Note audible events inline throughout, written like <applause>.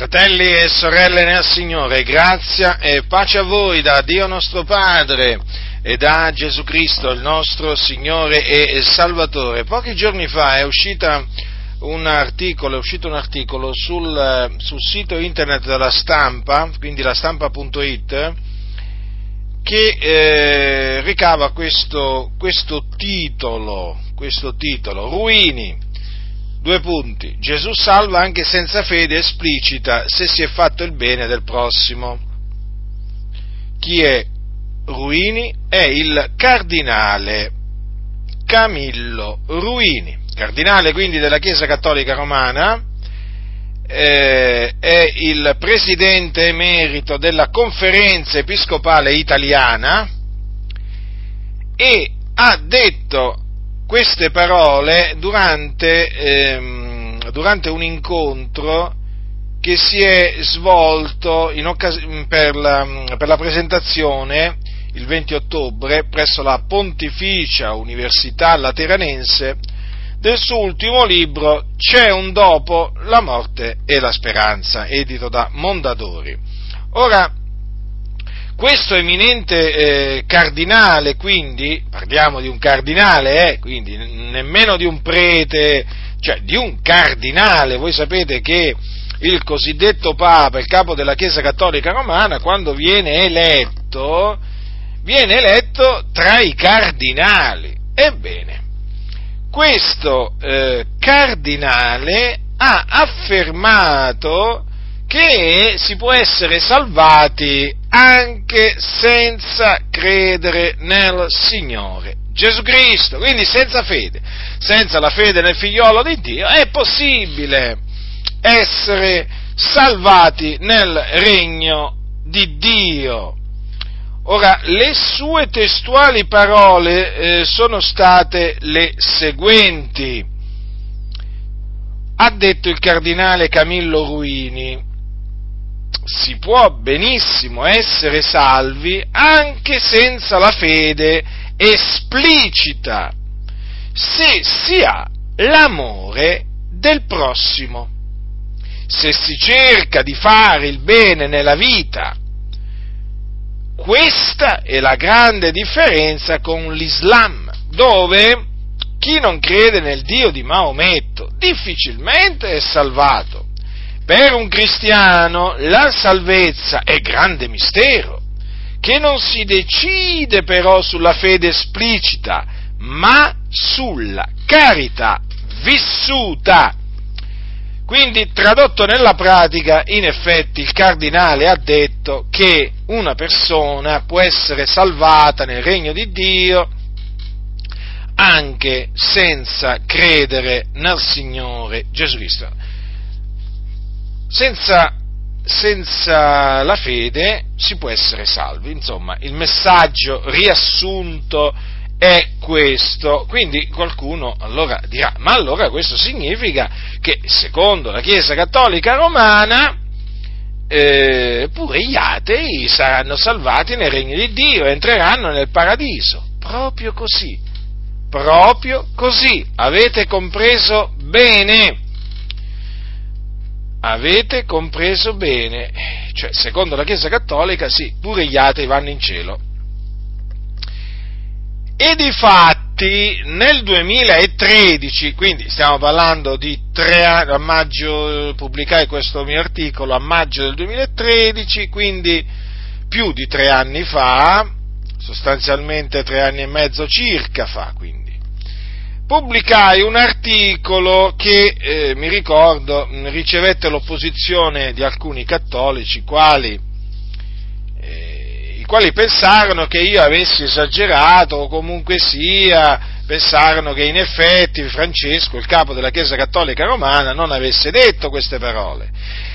Fratelli e sorelle nel Signore, grazia e pace a voi da Dio nostro Padre e da Gesù Cristo, il nostro Signore e Salvatore. Pochi giorni fa è, un articolo, è uscito un articolo sul, sul, sito internet della stampa, quindi la stampa.it, che eh, ricava questo, questo, titolo, questo titolo, Ruini Due punti. Gesù salva anche senza fede esplicita se si è fatto il bene del prossimo. Chi è Ruini? È il cardinale Camillo Ruini, cardinale quindi della Chiesa Cattolica Romana, eh, è il presidente emerito della conferenza episcopale italiana e ha detto queste parole durante, ehm, durante un incontro che si è svolto occas- per, la, per, la, presentazione il 20 ottobre presso la Pontificia Università Lateranense del suo ultimo libro C'è un dopo la morte e la speranza, edito da Mondadori. Ora, questo eminente eh, cardinale, quindi, parliamo di un cardinale, eh, quindi nemmeno di un prete, cioè di un cardinale, voi sapete che il cosiddetto Papa, il capo della Chiesa Cattolica Romana, quando viene eletto, viene eletto tra i cardinali. Ebbene, questo eh, cardinale ha affermato che si può essere salvati anche senza credere nel Signore Gesù Cristo, quindi senza fede, senza la fede nel figliolo di Dio è possibile essere salvati nel regno di Dio. Ora, le sue testuali parole eh, sono state le seguenti. Ha detto il cardinale Camillo Ruini, si può benissimo essere salvi anche senza la fede esplicita, se si ha l'amore del prossimo, se si cerca di fare il bene nella vita. Questa è la grande differenza con l'Islam, dove chi non crede nel Dio di Maometto difficilmente è salvato per un cristiano la salvezza è grande mistero, che non si decide però sulla fede esplicita, ma sulla carità vissuta. Quindi, tradotto nella pratica, in effetti il cardinale ha detto che una persona può essere salvata nel regno di Dio anche senza credere nel Signore Gesù Cristo senza, senza la fede si può essere salvi. Insomma, il messaggio riassunto è questo. Quindi qualcuno allora dirà, ma allora questo significa che secondo la Chiesa Cattolica Romana eh, pure gli atei saranno salvati nel regno di Dio, entreranno nel paradiso. Proprio così, proprio così. Avete compreso bene? Avete compreso bene, cioè secondo la Chiesa Cattolica sì, pure gli atei vanno in cielo. E di fatti nel 2013, quindi stiamo parlando di tre anni, a maggio pubblicai questo mio articolo a maggio del 2013, quindi più di tre anni fa, sostanzialmente tre anni e mezzo circa fa, quindi pubblicai un articolo che, eh, mi ricordo, ricevette l'opposizione di alcuni cattolici, quali, eh, i quali pensarono che io avessi esagerato o comunque sia, pensarono che in effetti Francesco, il capo della Chiesa Cattolica Romana, non avesse detto queste parole.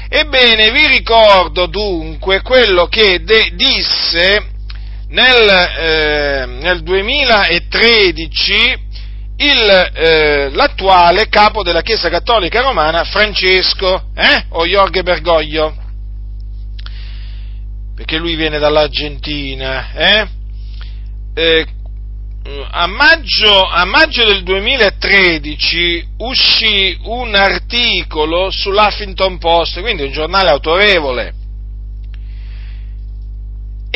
Ebbene, vi ricordo dunque quello che de- disse nel, eh, nel 2013 il, eh, l'attuale capo della Chiesa Cattolica Romana, Francesco, eh? o Jorge Bergoglio, perché lui viene dall'Argentina, eh? Eh, a maggio, a maggio, del 2013 uscì un articolo sull'Huffington Post, quindi un giornale autorevole.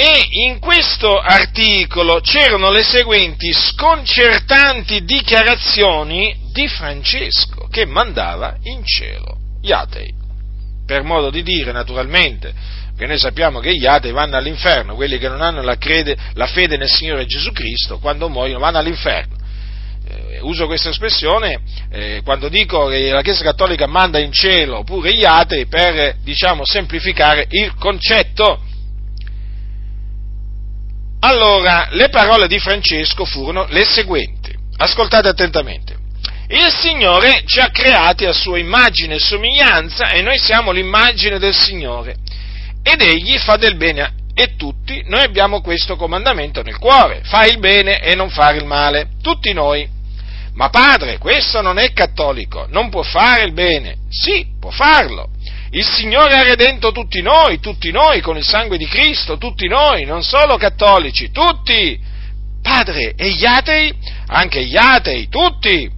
E in questo articolo c'erano le seguenti sconcertanti dichiarazioni di Francesco che mandava in cielo gli atei. Per modo di dire, naturalmente, perché noi sappiamo che gli atei vanno all'inferno, quelli che non hanno la, crede, la fede nel Signore Gesù Cristo, quando muoiono vanno all'inferno. Eh, uso questa espressione eh, quando dico che la Chiesa Cattolica manda in cielo pure gli atei per, diciamo, semplificare il concetto. Allora, le parole di Francesco furono le seguenti. Ascoltate attentamente. Il Signore ci ha creati a sua immagine e somiglianza e noi siamo l'immagine del Signore ed egli fa del bene e tutti noi abbiamo questo comandamento nel cuore, fai il bene e non fare il male, tutti noi. Ma padre, questo non è cattolico, non può fare il bene. Sì, può farlo. Il Signore ha redento tutti noi, tutti noi con il sangue di Cristo, tutti noi, non solo cattolici, tutti. Padre, e gli atei? Anche gli atei, tutti.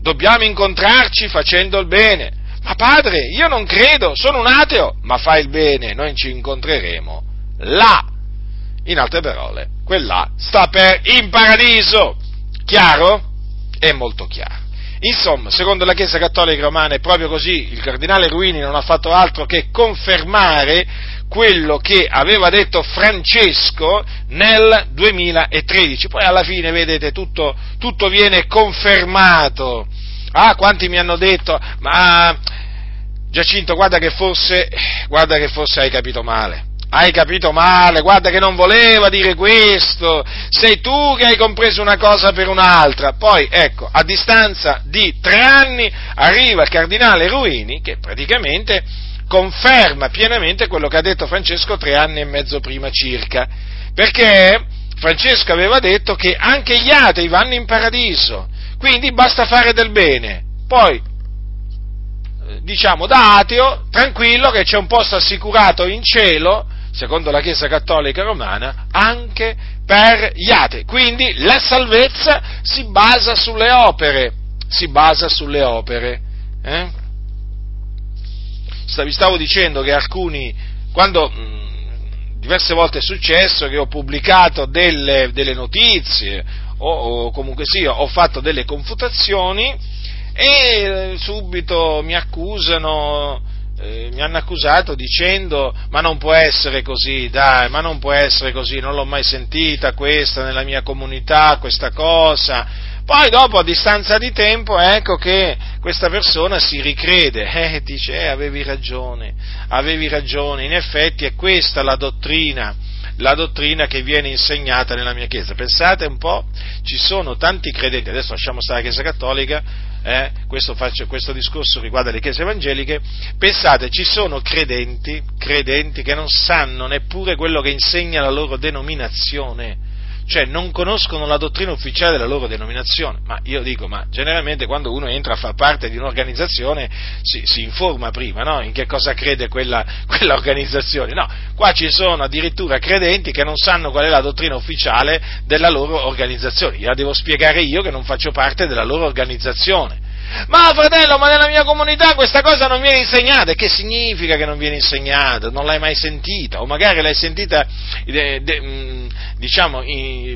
Dobbiamo incontrarci facendo il bene ma padre, io non credo, sono un ateo, ma fai il bene, noi ci incontreremo là. In altre parole, quella sta per in paradiso. Chiaro? È molto chiaro. Insomma, secondo la Chiesa Cattolica Romana è proprio così, il cardinale Ruini non ha fatto altro che confermare quello che aveva detto Francesco nel 2013. Poi alla fine, vedete, tutto, tutto viene confermato. Ah, quanti mi hanno detto, ma Giacinto, guarda che forse, guarda che forse hai capito male. Hai capito male, guarda che non voleva dire questo, sei tu che hai compreso una cosa per un'altra. Poi, ecco, a distanza di tre anni arriva il cardinale Ruini che praticamente conferma pienamente quello che ha detto Francesco tre anni e mezzo prima circa. Perché Francesco aveva detto che anche gli atei vanno in paradiso, quindi basta fare del bene. Poi diciamo, da ateo, tranquillo che c'è un posto assicurato in cielo, secondo la Chiesa Cattolica Romana, anche per gli atei. Quindi la salvezza si basa sulle opere, si basa sulle opere. Eh? Vi stavo dicendo che alcuni, quando mh, diverse volte è successo che ho pubblicato delle, delle notizie o, o comunque sia, ho fatto delle confutazioni, e subito mi accusano, eh, mi hanno accusato dicendo ma non può essere così, dai, ma non può essere così, non l'ho mai sentita questa nella mia comunità, questa cosa. Poi dopo, a distanza di tempo, ecco che questa persona si ricrede, <laughs> eh, dice, eh, avevi ragione, avevi ragione, in effetti è questa la dottrina la dottrina che viene insegnata nella mia Chiesa. Pensate un po', ci sono tanti credenti, adesso lasciamo stare la Chiesa Cattolica, eh, questo, faccio, questo, discorso riguarda le chiese evangeliche, pensate, ci sono credenti, credenti che non sanno neppure quello che insegna la loro denominazione, cioè non conoscono la dottrina ufficiale della loro denominazione, ma io dico, ma generalmente quando uno entra a far parte di un'organizzazione si, si informa prima, no? In che cosa crede quella, <laughs> quella, organizzazione, no, qua ci sono addirittura credenti che non sanno qual è la dottrina ufficiale della loro organizzazione, gliela devo spiegare io che non faccio parte della loro organizzazione, ma fratello, ma nella mia comunità questa cosa non viene insegnata. E che significa che non viene insegnata? Non l'hai mai sentita? O magari l'hai sentita, de, mm, diciamo,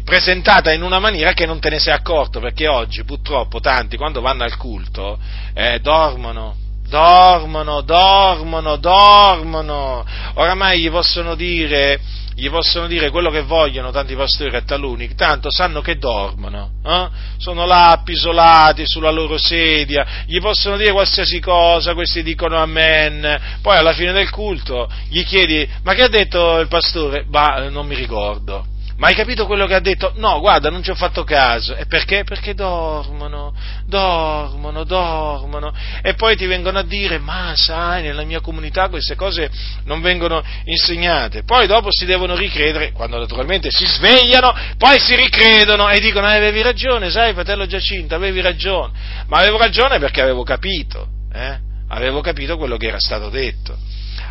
presentata in una maniera che non te ne sei accorto, perché oggi purtroppo tanti quando vanno al culto eh, dormono, dormono, dormono, dormono. Oramai gli possono dire gli possono dire quello che vogliono tanti pastori e taluni, tanto sanno che dormono, eh? sono là appisolati sulla loro sedia, gli possono dire qualsiasi cosa, questi dicono amen, poi alla fine del culto gli chiedi ma che ha detto il pastore? Bah, non mi ricordo. Ma hai capito quello che ha detto? No, guarda, non ci ho fatto caso. E perché? Perché dormono, dormono, dormono. E poi ti vengono a dire, ma sai, nella mia comunità queste cose non vengono insegnate. Poi dopo si devono ricredere, quando naturalmente si svegliano, poi si ricredono e dicono, eh, avevi ragione, sai, fratello Giacinto, avevi ragione. Ma avevo ragione perché avevo capito, eh? Avevo capito quello che era stato detto.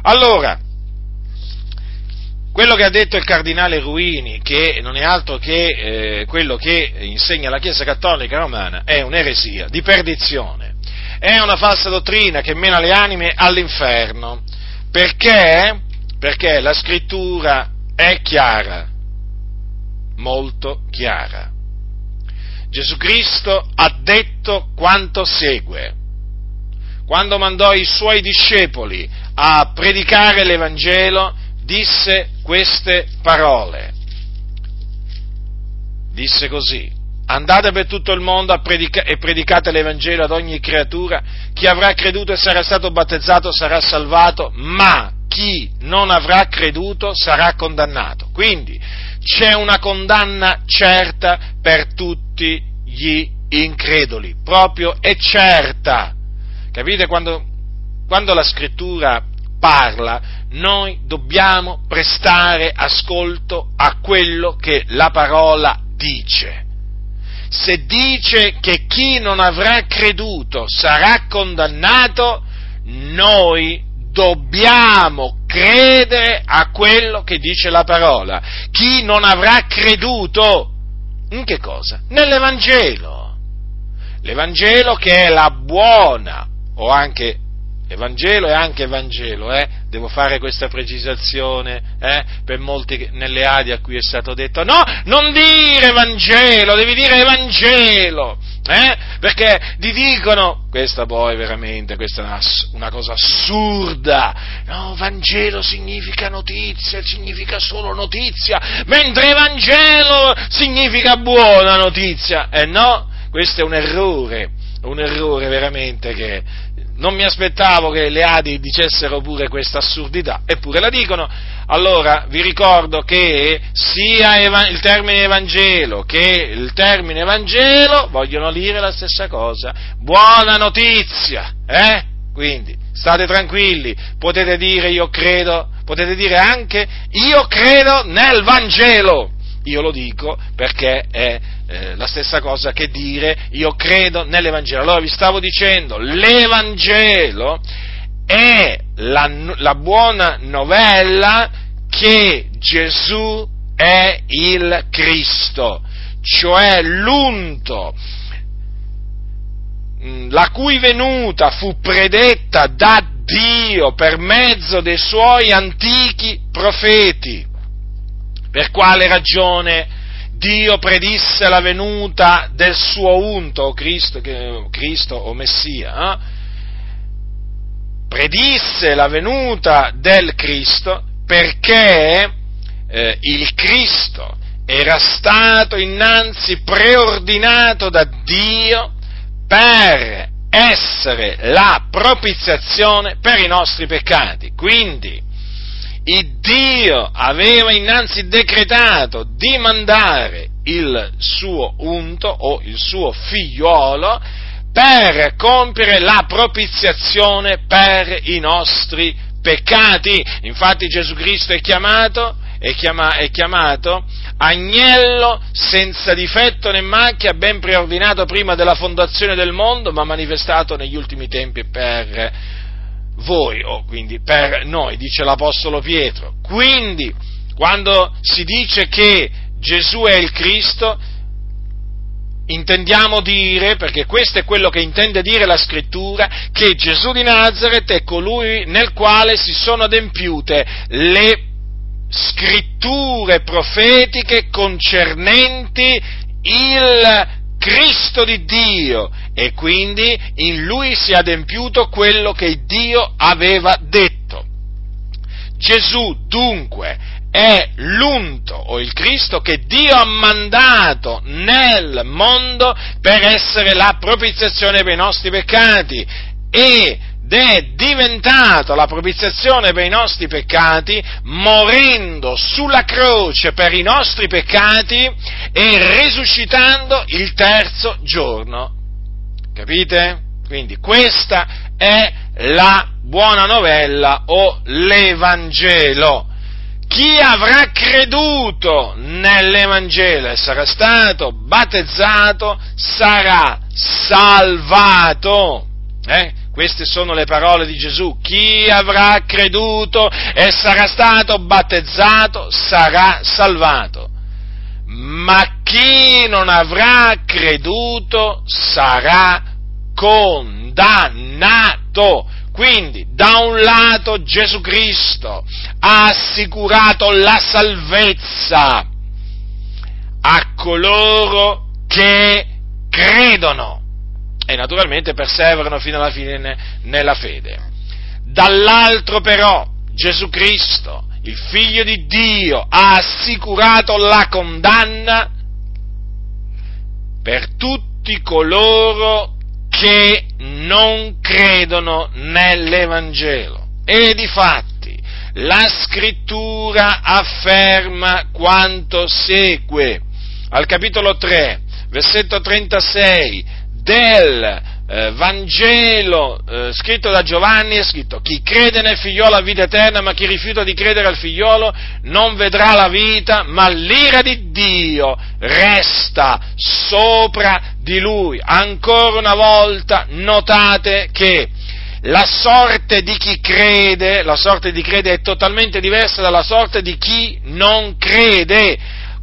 Allora, quello che ha detto il cardinale Ruini, che non è altro che eh, quello che insegna la Chiesa Cattolica Romana, è un'eresia di perdizione, è una falsa dottrina che mena le anime all'inferno, perché, perché la scrittura è chiara, molto chiara. Gesù Cristo ha detto quanto segue. Quando mandò i suoi discepoli a predicare l'Evangelo, disse queste parole. Disse così, andate per tutto il mondo predica- e predicate l'Evangelo ad ogni creatura, chi avrà creduto e sarà stato battezzato sarà salvato, ma chi non avrà creduto sarà condannato. Quindi c'è una condanna certa per tutti gli increduli, proprio è certa. Capite quando, quando la scrittura parla, noi dobbiamo prestare ascolto a quello che la parola dice. Se dice che chi non avrà creduto sarà condannato, noi dobbiamo credere a quello che dice la parola. Chi non avrà creduto, in che cosa? Nell'Evangelo. L'Evangelo che è la buona, o anche Evangelo e anche Vangelo, eh? devo fare questa precisazione eh? per molti nelle adi a cui è stato detto, no, non dire Vangelo, devi dire Evangelo, eh? perché ti dicono, questa poi veramente, questa è una, una, cosa assurda, no, Vangelo significa notizia, significa solo notizia, mentre Evangelo significa buona notizia, e eh no, questo è un errore, un errore veramente che non mi aspettavo che le Adi dicessero pure questa assurdità, eppure la dicono. Allora vi ricordo che sia il termine Evangelo che il termine Vangelo vogliono dire la stessa cosa. Buona notizia, eh? Quindi state tranquilli, potete dire io credo, potete dire anche io credo nel Vangelo. Io lo dico perché è eh, la stessa cosa che dire io credo nell'Evangelo. Allora vi stavo dicendo, l'Evangelo è la, la buona novella che Gesù è il Cristo, cioè l'unto mm, la cui venuta fu predetta da Dio per mezzo dei suoi antichi profeti. Per quale ragione Dio predisse la venuta del suo unto, Cristo, Cristo o Messia, eh? predisse la venuta del Cristo perché eh, il Cristo era stato innanzi preordinato da Dio per essere la propiziazione per i nostri peccati. Quindi il Dio aveva innanzi decretato di mandare il suo unto o il suo figliuolo per compiere la propiziazione per i nostri peccati. Infatti Gesù Cristo è chiamato, è, chiama, è chiamato agnello senza difetto né macchia, ben preordinato prima della fondazione del mondo, ma manifestato negli ultimi tempi per voi, o quindi per noi, dice l'Apostolo Pietro. Quindi, quando si dice che Gesù è il Cristo, intendiamo dire, perché questo è quello che intende dire la scrittura, che Gesù di Nazareth è colui nel quale si sono adempiute le scritture profetiche concernenti il Cristo di Dio e quindi in lui si è adempiuto quello che Dio aveva detto. Gesù dunque è l'unto o il Cristo che Dio ha mandato nel mondo per essere la propiziazione per i nostri peccati ed è diventato la propiziazione per i nostri peccati, morendo sulla croce per i nostri peccati e risuscitando il terzo giorno. Capite? Quindi questa è la buona novella o l'Evangelo. Chi avrà creduto nell'Evangelo e sarà stato battezzato sarà salvato. Eh? queste sono le parole di Gesù, chi avrà creduto e sarà stato battezzato sarà salvato, ma chi non avrà creduto sarà condannato. Quindi, da un lato Gesù Cristo ha assicurato la salvezza a coloro che credono e naturalmente perseverano fino alla fine nella fede. Dall'altro però Gesù Cristo, il figlio di Dio, ha assicurato la condanna per tutti coloro che non credono nell'Evangelo. E di fatti la scrittura afferma quanto segue. Al capitolo 3, versetto 36 del eh, Vangelo eh, scritto da Giovanni è scritto chi crede nel figliolo ha vita eterna, ma chi rifiuta di credere al figliolo non vedrà la vita, ma l'ira di Dio resta sopra di lui. Ancora una volta notate che la sorte di chi crede, la sorte di crede è totalmente diversa dalla sorte di chi non crede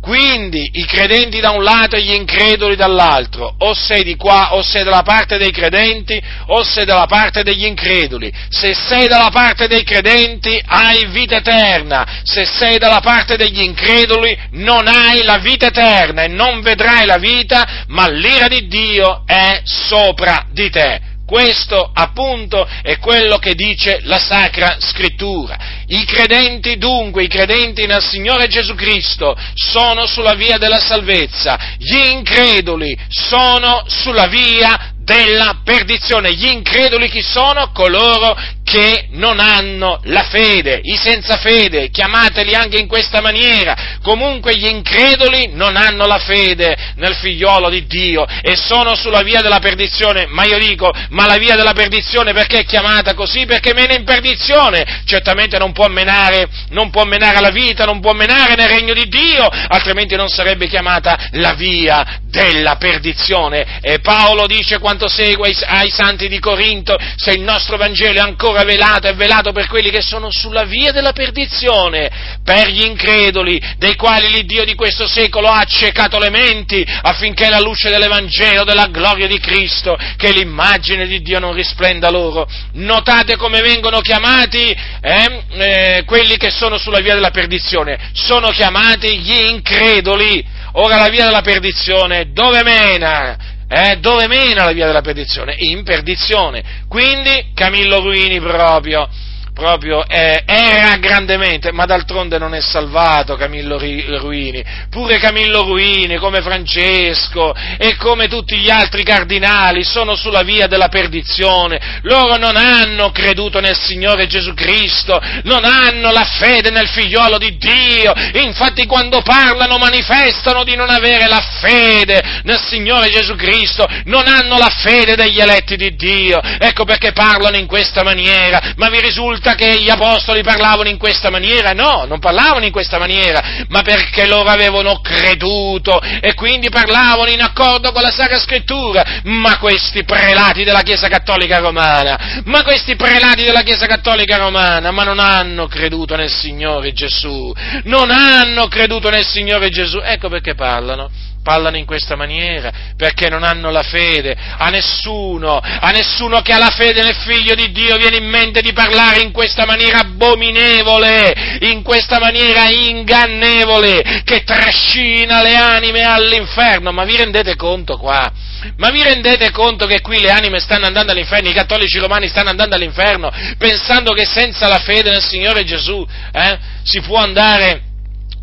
quindi i credenti da un lato e gli increduli dall'altro, o sei di qua o sei dalla parte dei credenti o sei dalla parte degli increduli. Se sei dalla parte dei credenti hai vita eterna, se sei dalla parte degli increduli non hai la vita eterna e non vedrai la vita, ma l'ira di Dio è sopra di te. Questo appunto è quello che dice la Sacra Scrittura. I credenti dunque, i credenti nel Signore Gesù Cristo sono sulla via della salvezza, gli increduli sono sulla via della perdizione. Gli increduli chi sono? Coloro che non hanno la fede, i senza fede, chiamateli anche in questa maniera. Comunque gli increduli non hanno la fede nel figliolo di Dio e sono sulla via della perdizione. Ma io dico, ma la via della perdizione perché è chiamata così? Perché mena in perdizione. Certamente non può menare, non può menare alla vita, non può menare nel regno di Dio, altrimenti non sarebbe chiamata la via della perdizione. E Paolo dice quanto segue ai, ai santi di Corinto, se il nostro Vangelo è ancora velato, è velato per quelli che sono sulla via della perdizione, per gli increduli, dei quali l'Iddio di questo secolo ha accecato le menti, affinché la luce dell'Evangelo, della gloria di Cristo, che l'immagine di Dio non risplenda loro. Notate come vengono chiamati eh, eh, quelli che sono sulla via della perdizione, sono chiamati gli increduli. Ora la via della perdizione dove mena? Eh, dove mena la via della perdizione? In perdizione. Quindi Camillo Ruini proprio proprio eh, era grandemente, ma d'altronde non è salvato Camillo Ruini, pure Camillo Ruini come Francesco e come tutti gli altri cardinali sono sulla via della perdizione, loro non hanno creduto nel Signore Gesù Cristo, non hanno la fede nel figliolo di Dio, infatti quando parlano manifestano di non avere la fede nel Signore Gesù Cristo, non hanno la fede degli eletti di Dio, ecco perché parlano in questa maniera, ma vi risulta risulta che gli apostoli parlavano in questa maniera? No, non parlavano in questa maniera, ma perché loro avevano creduto e quindi parlavano in accordo con la Sacra Scrittura. Ma questi prelati della Chiesa Cattolica Romana, ma questi prelati della Chiesa Cattolica Romana, ma non hanno creduto nel Signore Gesù, non hanno creduto nel Signore Gesù, ecco perché parlano parlano in questa maniera perché non hanno la fede. A nessuno, a nessuno che ha la fede nel figlio di Dio viene in mente di parlare in questa maniera abominevole, in questa maniera ingannevole che trascina le anime all'inferno. Ma vi rendete conto qua? Ma vi rendete conto che qui le anime stanno andando all'inferno, i cattolici romani stanno andando all'inferno, pensando che senza la fede nel Signore Gesù eh, si, può andare,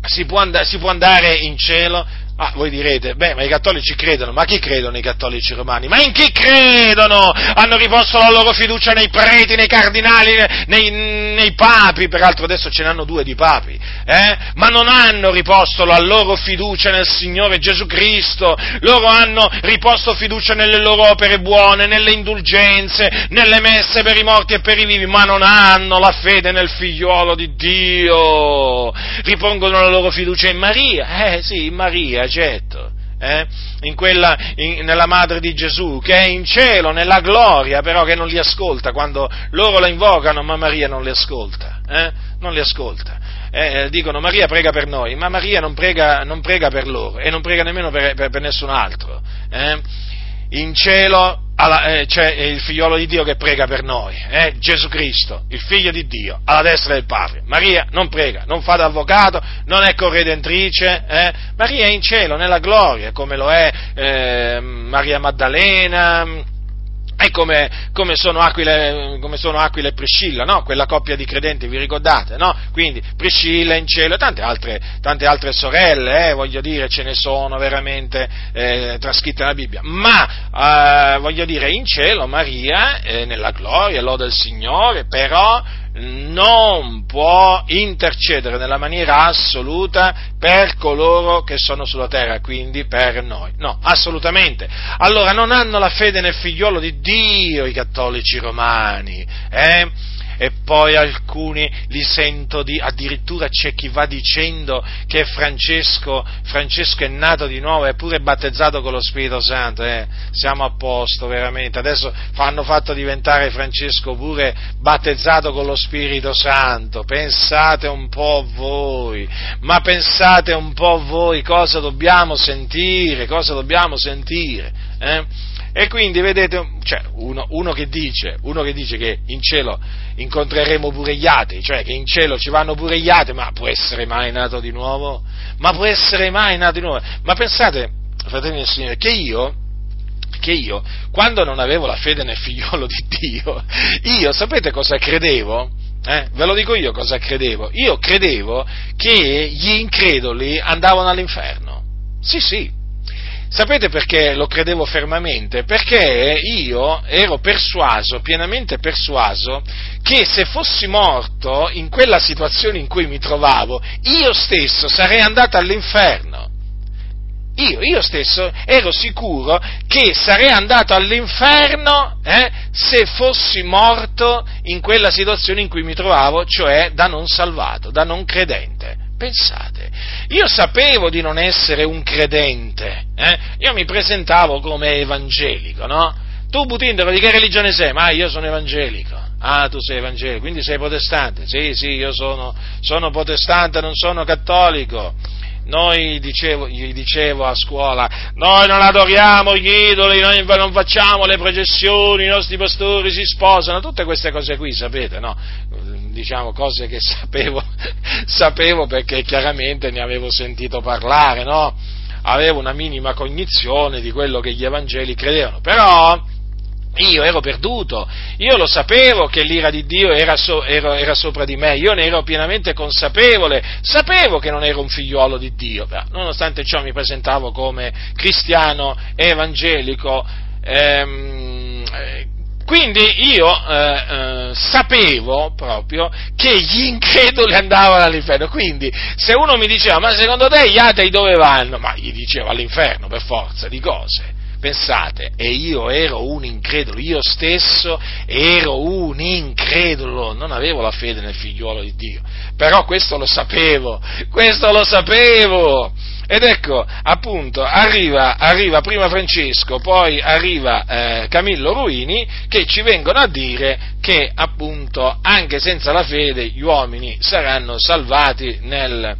si, può and- si può andare in cielo? Ah, voi direte, beh, ma i cattolici credono, ma chi credono i cattolici romani? Ma in chi credono? Hanno riposto la loro fiducia nei preti, nei cardinali, nei, nei papi, peraltro adesso ce ne hanno due di papi, eh? Ma non hanno riposto la loro fiducia nel Signore Gesù Cristo, loro hanno riposto fiducia nelle loro opere buone, nelle indulgenze, nelle messe per i morti e per i vivi, ma non hanno la fede nel figliuolo di Dio, ripongono la loro fiducia in Maria, eh sì, in Maria, certo. eh? in quella, in, nella madre di Gesù, che è in cielo, nella gloria, però che non li ascolta quando loro la invocano, ma Maria non li ascolta, eh? non li ascolta. Eh, dicono Maria prega per noi, ma Maria non prega, non prega per loro e non prega nemmeno per, per, per nessun altro. Eh? In cielo alla, eh, c'è il figliolo di Dio che prega per noi, eh? Gesù Cristo, il figlio di Dio, alla destra del Padre. Maria non prega, non fa da avvocato, non è corredentrice, eh? Maria è in cielo, nella gloria, come lo è eh, Maria Maddalena, e come, come, sono Aquile, come, sono Aquila, e Priscilla, no? quella coppia di credenti, vi ricordate? No? Quindi Priscilla in cielo e tante altre, tante altre sorelle, eh, voglio dire, ce ne sono veramente eh, trascritte nella Bibbia. Ma, eh, voglio dire, in cielo Maria, eh, nella gloria, lode del Signore, però non può intercedere nella maniera assoluta per coloro che sono sulla terra, quindi per noi. No, assolutamente. Allora non hanno la fede nel figliolo di Dio i cattolici romani, eh? E poi alcuni li sento di, addirittura c'è chi va dicendo che Francesco, Francesco è nato di nuovo, è pure battezzato con lo Spirito Santo, eh? siamo a posto veramente, adesso hanno fatto diventare Francesco pure battezzato con lo Spirito Santo, pensate un po' voi, ma pensate un po' voi cosa dobbiamo sentire, cosa dobbiamo sentire. Eh? E quindi vedete, cioè, uno, uno, che dice, uno, che dice, che in cielo incontreremo pure gli atei, cioè che in cielo ci vanno pure gli atei, ma può essere mai nato di nuovo? Ma può essere mai nato di nuovo? Ma pensate, fratelli e signori, che io, che io, quando non avevo la fede nel figliolo di Dio, io sapete cosa credevo? Eh, ve lo dico io cosa credevo. Io credevo che gli increduli andavano all'inferno. Sì, sì, Sapete perché lo credevo fermamente? Perché io ero persuaso, pienamente persuaso, che se fossi morto in quella situazione in cui mi trovavo, io stesso sarei andato all'inferno. Io, io stesso ero sicuro che sarei andato all'inferno eh, se fossi morto in quella situazione in cui mi trovavo, cioè da non salvato, da non credente. Pensate, io sapevo di non essere un credente, eh? io mi presentavo come evangelico, no? Tu Butindaro di che religione sei? Ma io sono evangelico. Ah, tu sei evangelico, quindi sei protestante. Sì, sì, io sono, sono protestante, non sono cattolico. Noi, dicevo, gli dicevo a scuola, noi non adoriamo gli idoli, noi non facciamo le processioni, i nostri pastori si sposano, tutte queste cose qui, sapete, no? diciamo, cose che <laughs> sapevo, sapevo perché chiaramente ne avevo sentito parlare, no? Avevo una minima cognizione di quello che gli Evangeli credevano, però io ero perduto, io lo sapevo che l'ira di Dio era, so, era, era, sopra di me, io ne ero pienamente consapevole, sapevo che non ero un figliuolo di Dio, però nonostante ciò mi presentavo come cristiano evangelico, ehm, quindi io eh, eh, sapevo proprio che gli increduli andavano all'inferno. Quindi se uno mi diceva ma secondo te gli atei dove vanno? Ma gli dicevo all'inferno per forza di cose. Pensate, e io ero un incredulo, io stesso ero un incredulo, non avevo la fede nel figliuolo di Dio, però questo lo sapevo, questo lo sapevo. Ed ecco, appunto, arriva, arriva prima Francesco, poi arriva eh, Camillo Ruini, che ci vengono a dire che, appunto, anche senza la fede gli uomini saranno salvati nel,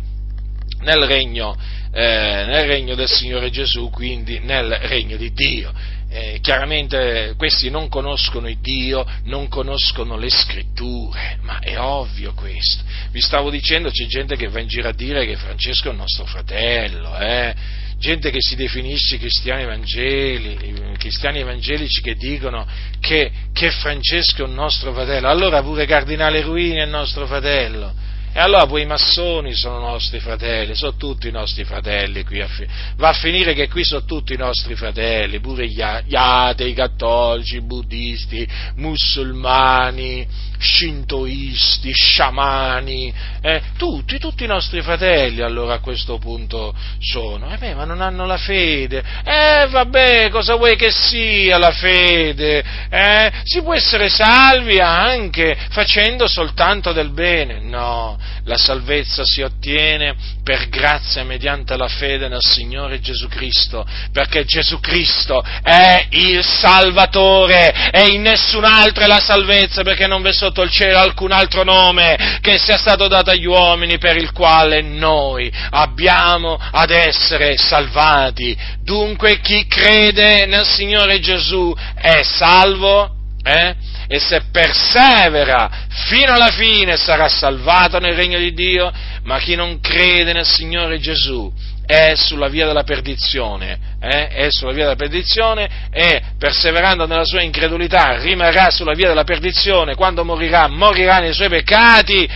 nel regno eh, nel regno del Signore Gesù, quindi nel regno di Dio. Eh, chiaramente questi non conoscono il Dio, non conoscono le scritture, ma è ovvio questo. Vi stavo dicendo, c'è gente che va in giro a dire che Francesco è il nostro fratello, eh? gente che si definisce cristiani, evangeli, cristiani evangelici che dicono che, che Francesco è un nostro fratello, allora pure Cardinale Ruini è il nostro fratello. E allora poi i massoni sono nostri fratelli, sono tutti i nostri fratelli qui. A fi- va a finire che qui sono tutti i nostri fratelli, pure gli, atei, i cattolici, i buddisti, musulmani, shintoisti, sciamani, eh, tutti, tutti i nostri fratelli allora a questo punto sono. Eh beh, ma non hanno la fede. Eh vabbè, cosa vuoi che sia la fede? Eh? Si può essere salvi anche facendo soltanto del bene. No, la salvezza si ottiene per grazia mediante la fede nel Signore Gesù Cristo, perché Gesù Cristo è il Salvatore e in nessun altro è la salvezza, perché non v'è sotto il cielo alcun altro nome che sia stato dato agli uomini per il quale noi abbiamo ad essere salvati. Dunque chi crede nel Signore Gesù è salvo, eh? E se persevera fino alla fine sarà salvato nel regno di Dio, ma chi non crede nel Signore Gesù è sulla via della perdizione, eh? è sulla via della perdizione e perseverando nella sua incredulità rimarrà sulla via della perdizione, quando morirà, morirà nei suoi peccati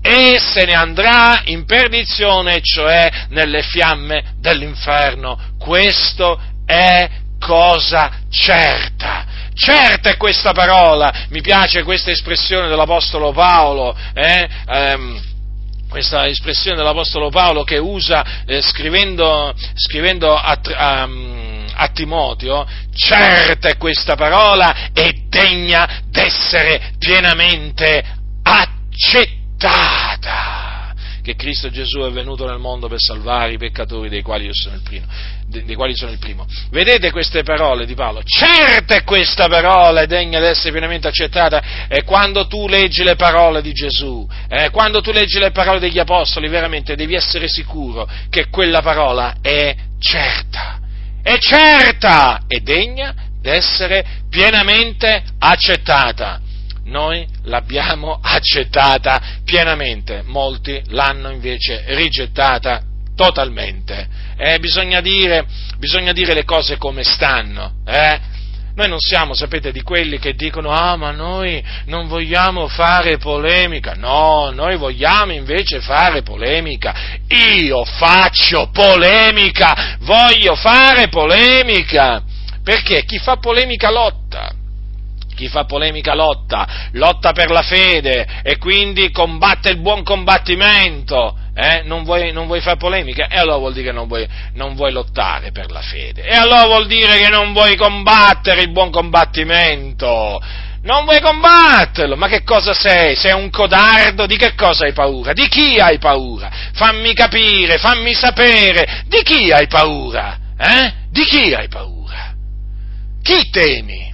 e se ne andrà in perdizione, cioè nelle fiamme dell'inferno. Questo è cosa certa. Certa è questa parola, mi piace questa espressione dell'Apostolo Paolo, eh? ehm, questa espressione dell'Apostolo Paolo che usa eh, scrivendo, scrivendo a, a, a, Timoteo, certa è questa parola e degna d'essere pienamente accettata che Cristo Gesù è venuto nel mondo per salvare i peccatori dei quali sono il primo. Dei quali sono il primo. Vedete queste parole di Paolo? Certa è questa parola è degna di essere pienamente accettata e quando tu leggi le parole di Gesù, eh, quando tu leggi le parole degli Apostoli, veramente devi essere sicuro che quella parola è certa. È certa e degna di essere pienamente accettata noi l'abbiamo <laughs> accettata pienamente, molti l'hanno invece rigettata totalmente. Eh, bisogna, dire, bisogna, dire, le cose come stanno. Eh? Noi non siamo, sapete, di quelli che dicono ah ma noi non vogliamo fare polemica. No, noi vogliamo invece fare polemica. Io faccio polemica, voglio fare polemica. Perché chi fa polemica lotta chi fa polemica lotta, lotta per la fede e quindi combatte il buon combattimento. Eh? Non, vuoi, non, vuoi, fare polemica? E allora vuol dire che non vuoi, non vuoi, lottare per la fede. E allora vuol dire che non vuoi combattere il buon combattimento. Non vuoi combatterlo, ma che cosa sei? Sei un codardo? Di che cosa hai paura? Di chi hai paura? Fammi capire, fammi sapere, di chi hai paura? Eh? Di chi hai paura? Chi temi?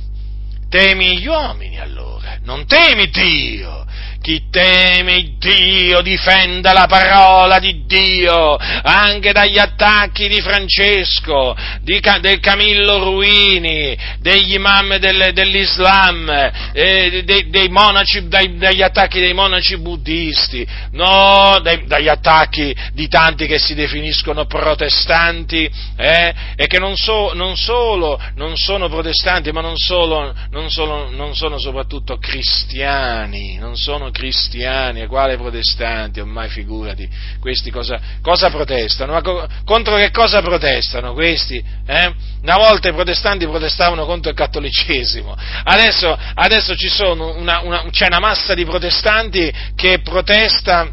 Temi gli uomini allora, non temi Dio. Chi teme Dio difenda la parola di Dio anche dagli attacchi di Francesco, di, del Camillo Ruini, degli imam del, dell'Islam, eh, dei, dei monaci, dai, dagli attacchi dei monaci buddisti, no, dai, dagli attacchi di tanti che si definiscono protestanti eh, e che non, so, non, solo non sono protestanti, ma non, solo, non, solo, non sono soprattutto cristiani, non sono cristiani, quale protestanti, ormai figurati, questi cosa, cosa protestano? Ma co- contro che cosa protestano questi? Eh? Una volta i protestanti protestavano contro il cattolicesimo, adesso, adesso una, una, c'è una massa di protestanti che protesta,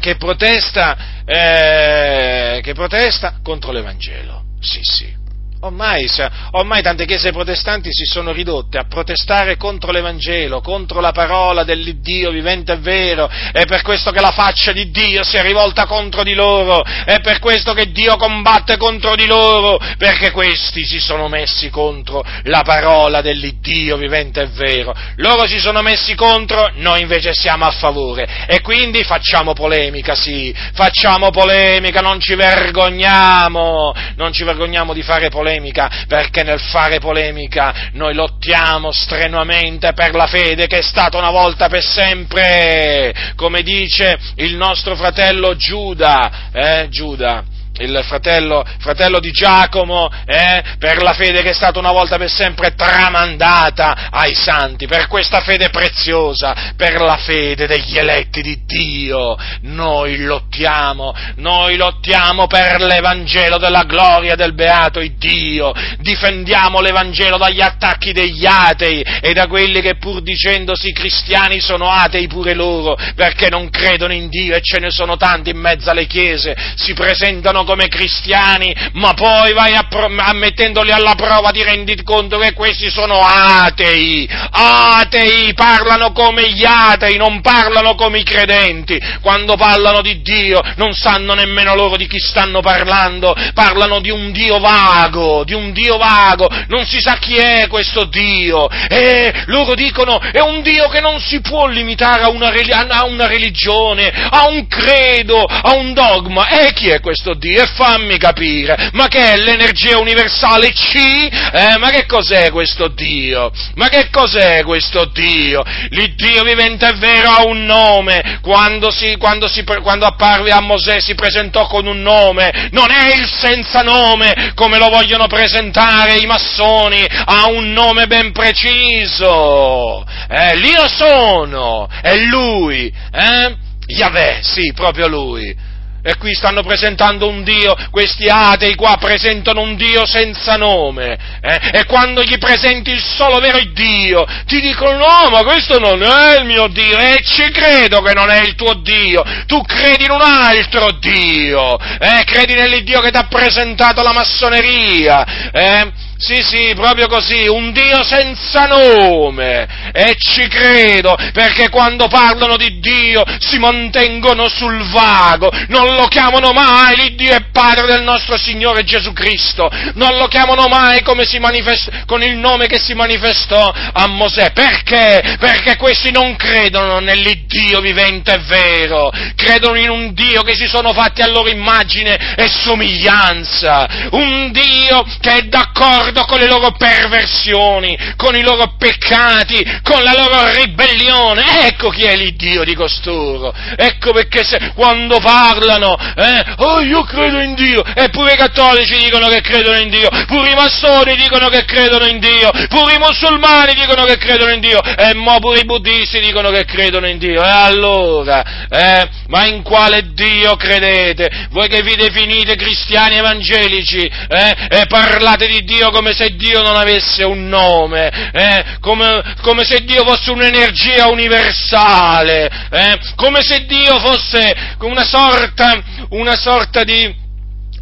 che protesta, eh, che protesta contro l'Evangelo. Sì, sì. Ormai, ormai, tante chiese protestanti si sono ridotte a protestare contro l'Evangelo, contro la parola dell'Iddio vivente e vero, è per questo che la faccia di Dio si è rivolta contro di loro, è per questo che Dio combatte contro di loro, perché questi si sono messi contro la parola dell'Iddio vivente e vero. Loro si sono messi contro, noi invece siamo a favore. E quindi facciamo polemica, sì, facciamo polemica, non ci vergogniamo, non ci vergogniamo di fare polemica polemica, perché nel fare polemica noi lottiamo strenuamente per la fede che è stata una volta per sempre, come dice il nostro fratello Giuda, eh, Giuda il fratello, fratello di Giacomo, eh, per la fede che è stata una volta per sempre tramandata ai santi, per questa fede preziosa, per la fede degli eletti di Dio. Noi lottiamo, noi lottiamo per l'Evangelo della gloria del beato Dio, difendiamo l'Evangelo dagli attacchi degli atei e da quelli che pur dicendosi cristiani sono atei pure loro, perché non credono in Dio e ce ne sono tanti in mezzo alle chiese, si presentano come cristiani, ma poi vai ammettendoli alla prova ti rendi conto che questi sono atei, atei, parlano come gli atei, non parlano come i credenti, quando parlano di Dio non sanno nemmeno loro di chi stanno parlando, parlano di un Dio vago, di un Dio vago, non si sa chi è questo Dio, e loro dicono è un Dio che non si può limitare a una, a una religione, a un credo, a un dogma, e chi è questo Dio? E fammi capire, ma che è l'energia universale C? Eh, ma che cos'è questo Dio? Ma che cos'è questo Dio? L'Iddio vivente è vero ha un nome, quando, si, quando, si, quando apparve a Mosè si presentò con un nome, non è il senza nome come lo vogliono presentare i massoni, ha un nome ben preciso, eh, l'io sono, è lui, eh? Yahweh, sì, proprio lui. E qui stanno presentando un Dio, questi atei qua presentano un Dio senza nome. Eh? E quando gli presenti il solo vero Dio, ti dicono no, ma questo non è il mio Dio, e ci credo che non è il tuo Dio. Tu credi in un altro Dio, eh? credi nell'Iddio che ti ha presentato la massoneria. Eh? Sì, sì, proprio così, un Dio senza nome. E ci credo, perché quando parlano di Dio si mantengono sul vago, non lo chiamano mai l'Iddio e Padre del nostro Signore Gesù Cristo, non lo chiamano mai manifest- con il nome che si manifestò a Mosè. Perché? Perché questi non credono nell'Iddio vivente e vero, credono in un Dio che si sono fatti a loro immagine e somiglianza, un Dio che è d'accordo d'accordo con le loro perversioni, con i loro peccati, con la loro ribellione. Ecco chi è l'Iddio di costoro. Ecco perché se, quando parlano, eh, oh io credo in Dio, eppure i cattolici dicono che credono in Dio, pure i massoni dicono che credono in Dio, pure i musulmani dicono che credono in Dio, e mo pure i buddisti dicono che credono in Dio. E allora, eh, ma in quale Dio credete? Voi che vi definite cristiani evangelici, eh, e parlate di Dio come come se Dio non avesse un nome, eh? come, come, se Dio fosse un'energia universale, eh? come se Dio fosse una sorta, una sorta di...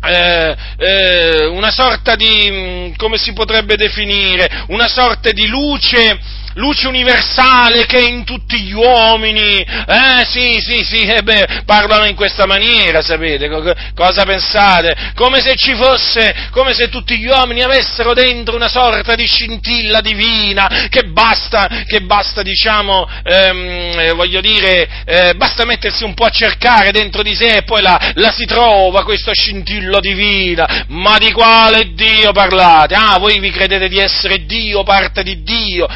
Eh, eh, una sorta di, mm, come si potrebbe definire, una sorta di luce luce universale che è in tutti gli uomini, eh sì, sì, sì, eh beh, parlano in questa maniera, sapete, cosa pensate? Come se ci fosse, come se tutti gli uomini avessero dentro una sorta di scintilla divina, che basta, che basta diciamo, ehm, eh, voglio dire, eh, basta mettersi un po' a cercare dentro di sé e poi la, la si trova questa scintilla divina, ma di quale Dio parlate? Ah, voi vi credete di essere Dio, parte di Dio?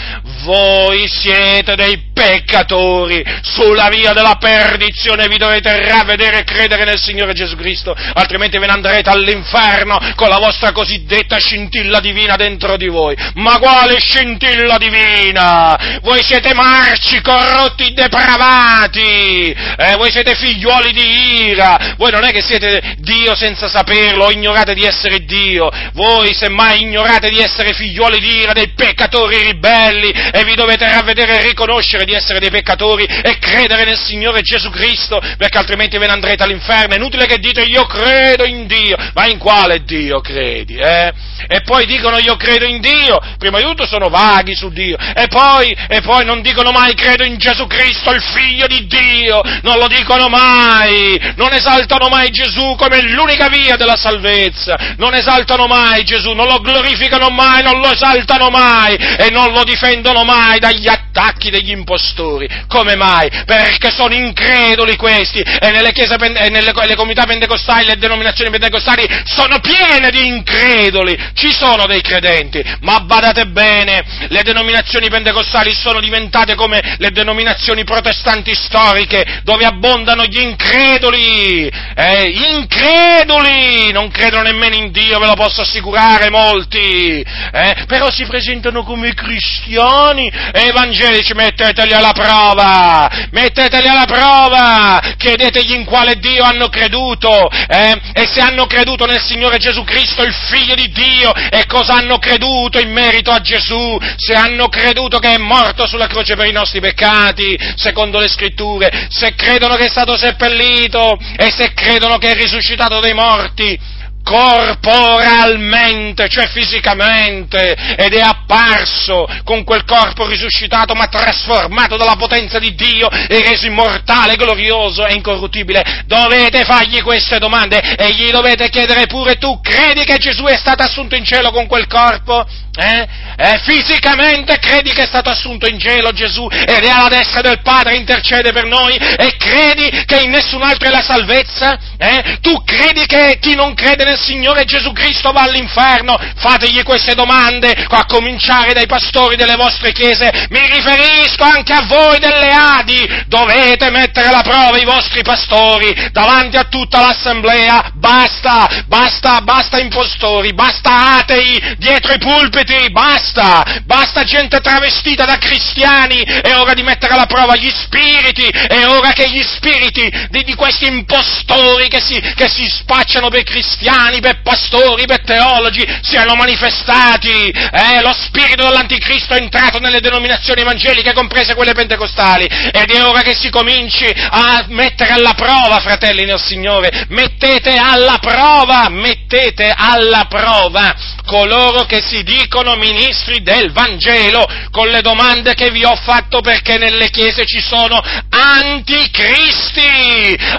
Voi siete dei peccatori sulla via della perdizione, vi dovete ravvedere e credere nel Signore Gesù Cristo, altrimenti ve ne andrete all'inferno con la vostra cosiddetta scintilla divina dentro di voi. Ma quale scintilla divina? Voi siete marci, corrotti, depravati, eh, voi siete figliuoli di ira, voi non è che siete Dio senza saperlo, ignorate di essere Dio, voi semmai ignorate di essere figliuoli di ira, dei peccatori ribelli, e vi dovete ravvedere e riconoscere di essere dei peccatori e credere nel Signore Gesù Cristo, perché altrimenti ve ne andrete all'inferno. È inutile che dite io credo in Dio, ma in quale Dio credi? Eh? E poi dicono io credo in Dio, prima di tutto sono vaghi su Dio, e poi, e poi non dicono mai credo in Gesù Cristo, il Figlio di Dio, non lo dicono mai, non esaltano mai Gesù come l'unica via della salvezza, non esaltano mai Gesù, non lo glorificano mai, non lo esaltano mai e non lo difendono mai dagli attacchi degli impostori. Come mai? Perché sono increduli questi e nelle, chiese, e nelle le comunità pentecostali, le denominazioni pentecostali sono piene di increduli. Ci sono dei credenti, ma badate bene, le denominazioni pentecostali sono diventate come le denominazioni protestanti storiche, dove abbondano gli increduli. Eh, increduli! Non credono nemmeno in Dio, ve lo posso assicurare molti. Eh, però si presentano come cristiani e evangelici, metteteli alla prova, metteteli alla prova, chiedetegli in quale Dio hanno creduto, eh? e se hanno creduto nel Signore Gesù Cristo, il Figlio di Dio, e cosa hanno creduto in merito a Gesù, se hanno creduto che è morto sulla croce per i nostri peccati, secondo le scritture, se credono che è stato seppellito e se credono che è risuscitato dai morti, corporalmente, cioè fisicamente, ed è apparso con quel corpo risuscitato ma trasformato dalla potenza di Dio e reso immortale, glorioso e incorruttibile. Dovete fargli queste domande e gli dovete chiedere pure tu, credi che Gesù è stato assunto in cielo con quel corpo? Eh? Eh, fisicamente credi che è stato assunto in cielo Gesù ed è alla destra del Padre, intercede per noi e credi che in nessun altro è la salvezza? Eh? Tu credi che chi non crede nel Signore Gesù Cristo va all'inferno? Fategli queste domande, a cominciare dai pastori delle vostre chiese. Mi riferisco anche a voi delle Adi. Dovete mettere alla prova i vostri pastori davanti a tutta l'assemblea. Basta, basta, basta impostori, basta atei dietro i pulpiti credete, basta, basta gente travestita da cristiani, è ora di mettere alla prova gli spiriti, è ora che gli spiriti di, di questi impostori che si, che si, spacciano per cristiani, per pastori, per teologi, siano manifestati, eh, lo spirito dell'anticristo è entrato nelle denominazioni evangeliche, comprese quelle pentecostali, ed è ora che si cominci a mettere alla prova, fratelli nel Signore, mettete alla prova, mettete alla prova coloro che si dicono ministri del Vangelo con le domande che vi ho fatto perché nelle chiese ci sono anticristi,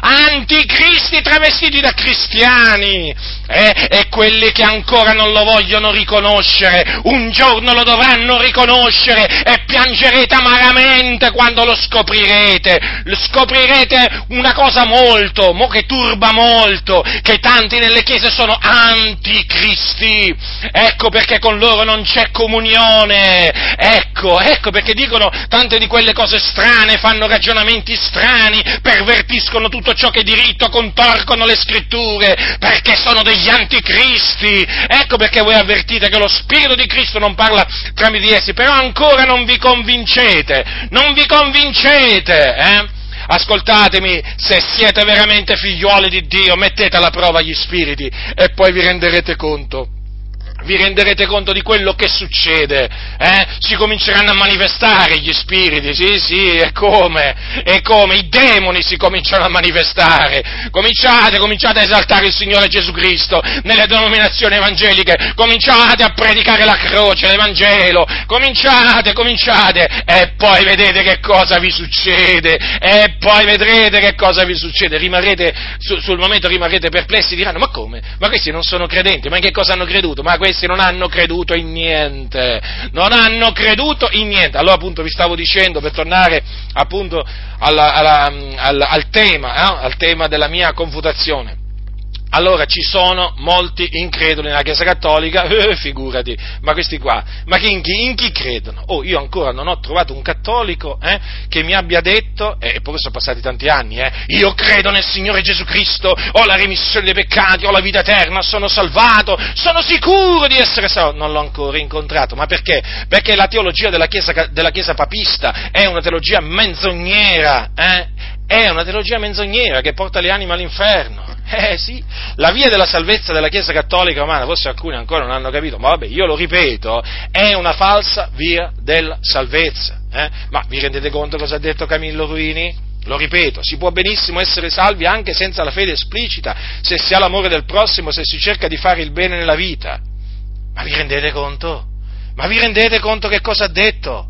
anticristi travestiti da cristiani eh? e quelli che ancora non lo vogliono riconoscere, un giorno lo dovranno riconoscere e piangerete amaramente quando lo scoprirete, scoprirete una cosa molto, mo che turba molto, che tanti nelle chiese sono anticristi, ecco perché con loro non c'è comunione, ecco, ecco perché dicono tante di quelle cose strane, fanno ragionamenti strani, pervertiscono tutto ciò che è diritto, contorcono le scritture, perché sono degli anticristi. Ecco perché voi avvertite che lo Spirito di Cristo non parla tramite di essi, però ancora non vi convincete, non vi convincete, eh? Ascoltatemi, se siete veramente figliuoli di Dio, mettete alla prova gli spiriti e poi vi renderete conto vi renderete conto di quello che succede, eh? si cominceranno a manifestare gli spiriti, sì, sì, e come, e come, i demoni si cominciano a manifestare, cominciate, cominciate a esaltare il Signore Gesù Cristo nelle denominazioni evangeliche, cominciate a predicare la croce, l'Evangelo, cominciate, cominciate, e poi vedete che cosa vi succede, e poi vedrete che cosa vi succede, rimarrete, su, sul momento rimarrete perplessi, diranno, ma come? Ma questi non sono credenti, ma in che cosa hanno creduto? Ma questi questi non hanno creduto in niente, non hanno creduto in niente. Allora appunto vi stavo dicendo, per tornare appunto alla, alla, al, al, tema, eh, al tema della mia confutazione allora ci sono molti increduli nella Chiesa Cattolica, <laughs> eh, figurati, ma questi qua, ma in chi, in chi, credono? Oh, io ancora non ho trovato un cattolico eh, che mi abbia detto, eh, eppure sono passati tanti anni, eh, io credo nel Signore Gesù Cristo, ho la remissione dei peccati, ho la vita eterna, sono salvato, sono sicuro di essere salvato, non l'ho ancora incontrato, ma perché? Perché la teologia della Chiesa, della chiesa papista è una teologia menzognera, eh? è una teologia menzognera che porta le anime all'inferno. Eh sì, la via della salvezza della Chiesa Cattolica Romana, forse alcuni ancora non hanno capito, ma vabbè, io lo ripeto, è una falsa via della salvezza. Eh? Ma vi rendete conto cosa ha detto Camillo Ruini? Lo ripeto, si può benissimo essere salvi anche senza la fede esplicita, se si ha l'amore del prossimo, se si cerca di fare il bene nella vita. Ma vi rendete conto? Ma vi rendete conto che cosa ha detto?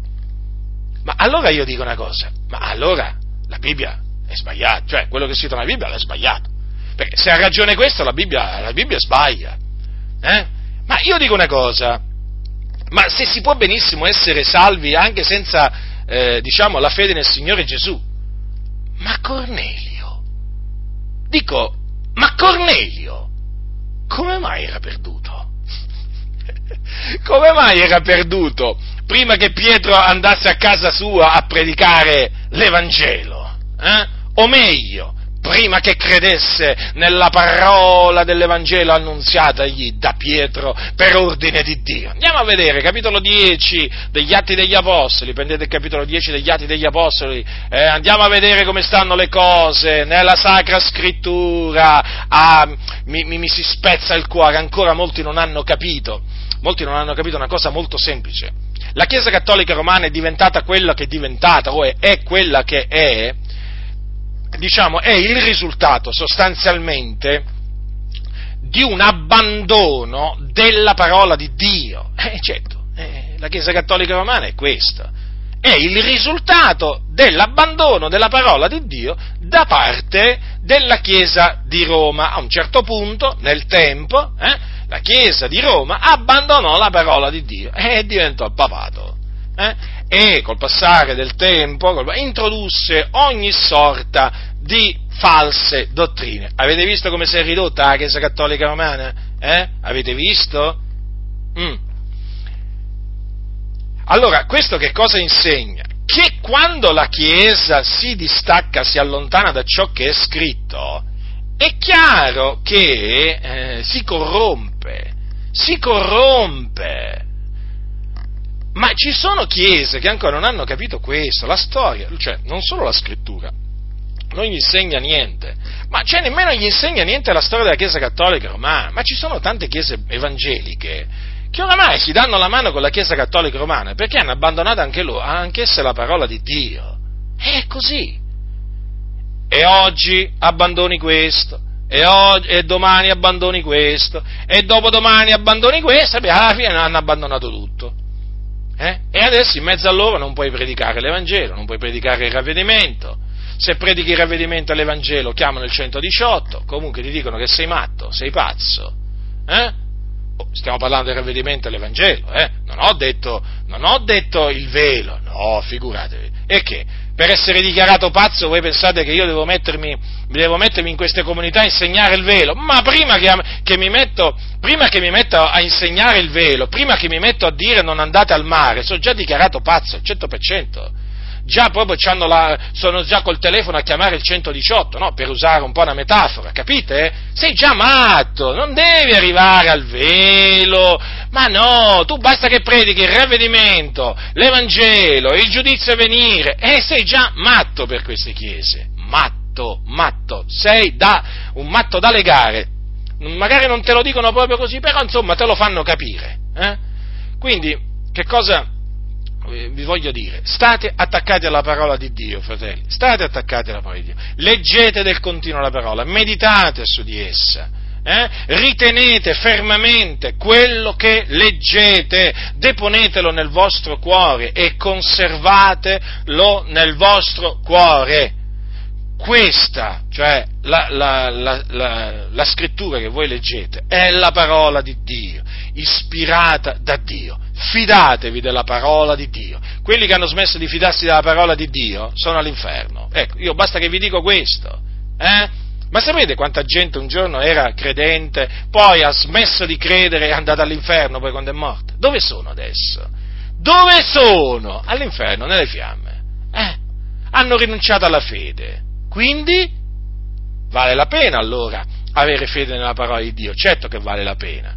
Ma allora io dico una cosa, ma allora la Bibbia è sbagliata, cioè quello che si trova nella Bibbia è sbagliato. Perché se ha ragione questo la Bibbia, la Bibbia sbaglia. Eh? Ma io dico una cosa, Ma se si può benissimo essere salvi anche senza, eh, diciamo, la fede nel Signore Gesù, ma Cornelio, dico, ma Cornelio, come mai era perduto? <laughs> come mai era perduto prima che Pietro andasse a casa sua a predicare l'Evangelo? Eh? O meglio, prima che credesse nella parola dell'Evangelo annunziatagli da Pietro per ordine di Dio. Andiamo a vedere, capitolo 10 degli Atti degli Apostoli, prendete il capitolo 10 degli Atti degli Apostoli, eh, andiamo a vedere come stanno le cose nella Sacra Scrittura, ah, mi, mi, mi si spezza il cuore, ancora molti non hanno capito, molti non hanno capito una cosa molto semplice. La Chiesa Cattolica Romana è diventata quella che è diventata, o è, è quella che è, diciamo, è il risultato sostanzialmente di un abbandono della parola di Dio. Eh, certo, eh, la Chiesa Cattolica Romana è questo. È il risultato dell'abbandono della parola di Dio da parte della Chiesa di Roma. A un certo punto, nel tempo, eh, la Chiesa di Roma abbandonò la parola di Dio e diventò papato. Eh? E col passare del tempo introdusse ogni sorta di false dottrine. Avete visto come si è ridotta la Chiesa Cattolica Romana? Eh? Avete visto? Mm. Allora, questo che cosa insegna? Che quando la Chiesa si distacca, si allontana da ciò che è scritto, è chiaro che eh, si corrompe, si corrompe. Ma ci sono chiese che ancora non hanno capito questo, la storia, cioè non solo la scrittura, non gli insegna niente, ma cioè nemmeno gli insegna niente la storia della Chiesa Cattolica Romana, ma ci sono tante chiese evangeliche che oramai si danno la mano con la Chiesa Cattolica Romana perché hanno abbandonato anche loro, anch'esse la parola di Dio. È così. E oggi abbandoni questo, e, oggi, e domani abbandoni questo, e dopodomani abbandoni questo, e alla fine hanno abbandonato tutto. Eh? E adesso in mezzo a loro non puoi predicare l'Evangelo, non puoi predicare il ravvedimento. Se predichi il ravvedimento all'Evangelo, chiamano il 118, comunque ti dicono che sei matto, sei pazzo. Eh? Oh, stiamo parlando del ravvedimento all'Evangelo, eh? non, ho detto, non ho detto il velo, no, figuratevi. E che? Per essere dichiarato pazzo voi pensate che io devo mettermi, devo mettermi in queste comunità a insegnare il velo? Ma prima che, che, metto, prima che mi metto a insegnare il velo, prima che mi metto a dire non andate al mare, sono già dichiarato pazzo, al 100% già proprio la, sono già col telefono a chiamare il 118, no? per usare un po' una metafora, capite? Sei già matto, non devi arrivare al velo, ma no, tu basta che predichi il ravvedimento, l'Evangelo, il giudizio a venire, e sei già matto per queste chiese, matto, matto, sei da, un matto da legare, magari non te lo dicono proprio così, però insomma te lo fanno capire. Eh? Quindi, che cosa, vi voglio dire, state attaccati alla parola di Dio, fratelli, state attaccati alla parola di Dio, leggete del continuo la parola, meditate su di essa, eh? ritenete fermamente quello che leggete, deponetelo nel vostro cuore e conservatelo nel vostro cuore. Questa, cioè la, la, la, la scrittura che voi leggete, è la parola di Dio, ispirata da Dio fidatevi della parola di Dio. Quelli che hanno smesso di fidarsi della parola di Dio sono all'inferno. Ecco, io basta che vi dico questo. Eh? Ma sapete quanta gente un giorno era credente, poi ha smesso di credere e è andata all'inferno poi quando è morta? Dove sono adesso? Dove sono? All'inferno, nelle fiamme. Eh? Hanno rinunciato alla fede. Quindi vale la pena allora avere fede nella parola di Dio. Certo che vale la pena.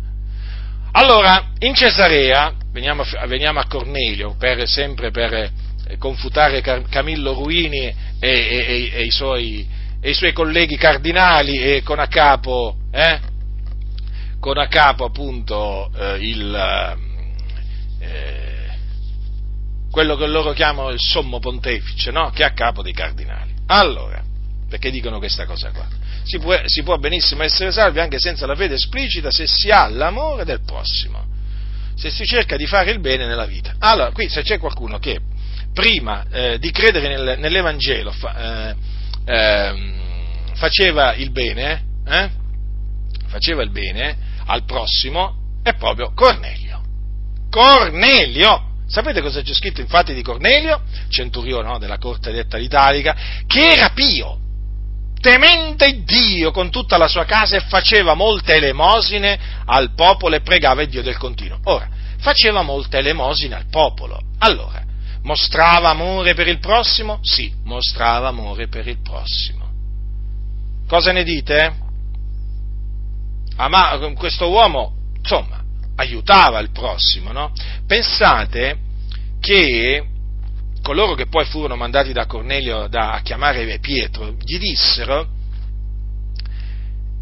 Allora, in Cesarea, veniamo, veniamo a Cornelio, per, sempre per eh, confutare Camillo Ruini e, e, e, i, suoi, e, i, suoi, colleghi cardinali e con a capo, eh, con a capo appunto eh, il, eh, quello che loro chiamano il sommo pontefice, no? che è a capo dei cardinali. Allora, perché dicono questa cosa qua? Si può, si può benissimo essere salvi anche senza la fede esplicita se si ha l'amore del prossimo, se si cerca di fare il bene nella vita. Allora, qui se c'è qualcuno che prima eh, di credere nel, nell'Evangelo fa, eh, eh, faceva il bene, eh, faceva il bene al prossimo, è proprio Cornelio. Cornelio. Sapete cosa c'è scritto infatti di Cornelio, centurione no, della corte detta l'Italica, che era pio, temente Dio con tutta la sua casa e faceva molte elemosine al popolo e pregava il Dio del continuo. Ora, faceva molte elemosine al popolo. Allora, mostrava amore per il prossimo? Sì, mostrava amore per il prossimo. Cosa ne dite? Ah, ma questo uomo, insomma, aiutava il prossimo, no? Pensate che coloro che poi furono mandati da Cornelio da, a chiamare Pietro gli dissero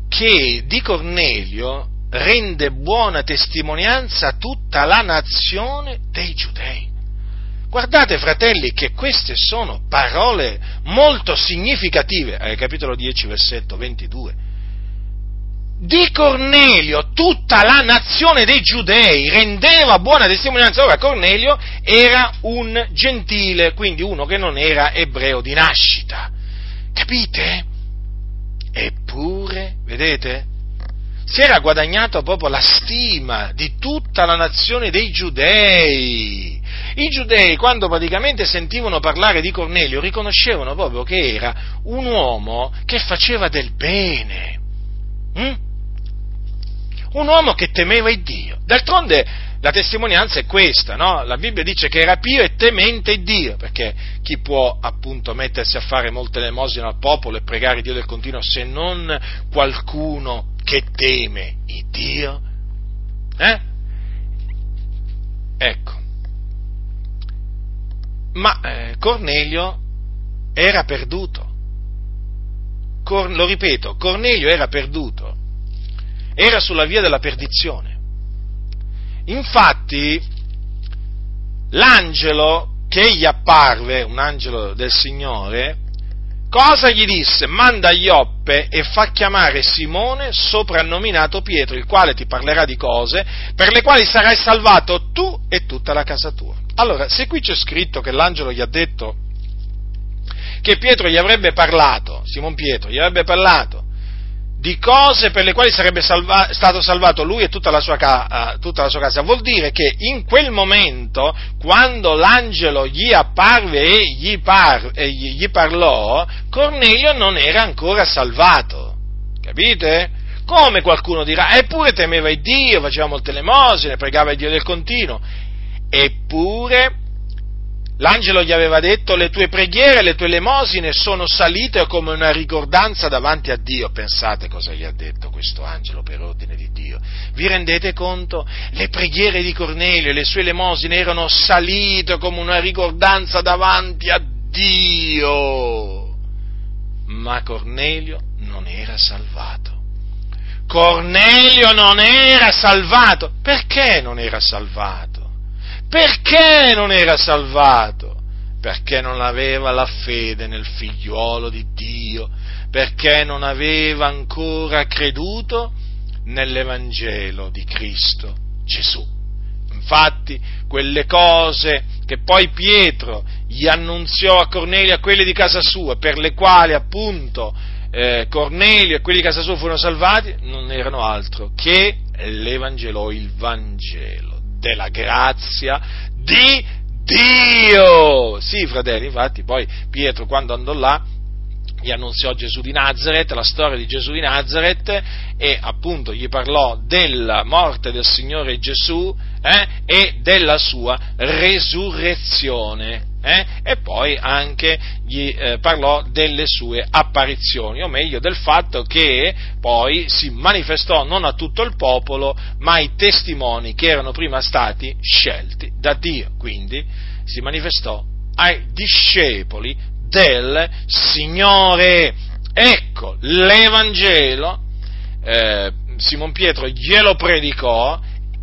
che di Cornelio rende buona testimonianza tutta la nazione dei giudei. Guardate fratelli che queste sono parole molto significative, eh, capitolo 10 versetto 22 di Cornelio tutta la nazione dei giudei rendeva buona testimonianza. Ora Cornelio era un gentile, quindi uno che non era ebreo di nascita. Capite? Eppure, vedete? Si era guadagnato proprio la stima di tutta la nazione dei giudei. I giudei, quando praticamente sentivano parlare di Cornelio, riconoscevano proprio che era un uomo che faceva del bene. Mm? Un uomo che temeva il Dio. D'altronde la testimonianza è questa, no? La Bibbia dice che era pio e temente Dio, perché chi può appunto mettersi a fare molte elemosine al popolo e pregare Dio del continuo se non qualcuno che teme il Dio? Eh? Ecco. Ma eh, Cornelio era perduto. Cor- lo ripeto, Cornelio era perduto era sulla via della perdizione. Infatti, l'angelo che gli apparve, un angelo del Signore, cosa gli disse? Manda Ioppe e fa chiamare Simone, soprannominato Pietro, il quale ti parlerà di cose per le quali sarai salvato tu e tutta la casa tua. Allora, se qui c'è scritto che l'angelo gli ha detto che Pietro gli avrebbe parlato, Simon Pietro gli avrebbe parlato di cose per le quali sarebbe salva, stato salvato lui e tutta la, sua, uh, tutta la, sua, casa. Vuol dire che in quel momento, quando l'angelo gli apparve e gli, par, e gli parlò, Cornelio non era ancora salvato. Capite? Come qualcuno dirà, eppure temeva il Dio, faceva molte elemosine, pregava il Dio del continuo. Eppure L'angelo gli aveva detto le tue preghiere, le tue elemosine sono salite come una ricordanza davanti a Dio. Pensate cosa gli ha detto questo angelo per ordine di Dio. Vi rendete conto? Le preghiere di Cornelio e le sue elemosine erano salite come una ricordanza davanti a Dio. Ma Cornelio non era salvato. Cornelio non era salvato. Perché non era salvato? Perché non era salvato? Perché non aveva la fede nel figliuolo di Dio, perché non aveva ancora creduto nell'Evangelo di Cristo Gesù. Infatti, quelle cose che poi Pietro gli annunziò a Cornelio a quelli di casa sua, per le quali appunto eh, Cornelio e quelli di casa sua furono salvati, non erano altro che l'Evangelo, il Vangelo della grazia di Dio. Sì, fratelli, infatti poi Pietro quando andò là gli annunziò Gesù di Nazareth, la storia di Gesù di Nazareth e appunto gli parlò della morte del Signore Gesù eh, e della sua resurrezione eh? e poi anche gli eh, parlò delle sue apparizioni, o meglio del fatto che poi si manifestò non a tutto il popolo, ma ai testimoni che erano prima stati scelti da Dio, quindi si manifestò ai discepoli del Signore. Ecco, l'Evangelo, eh, Simon Pietro glielo predicò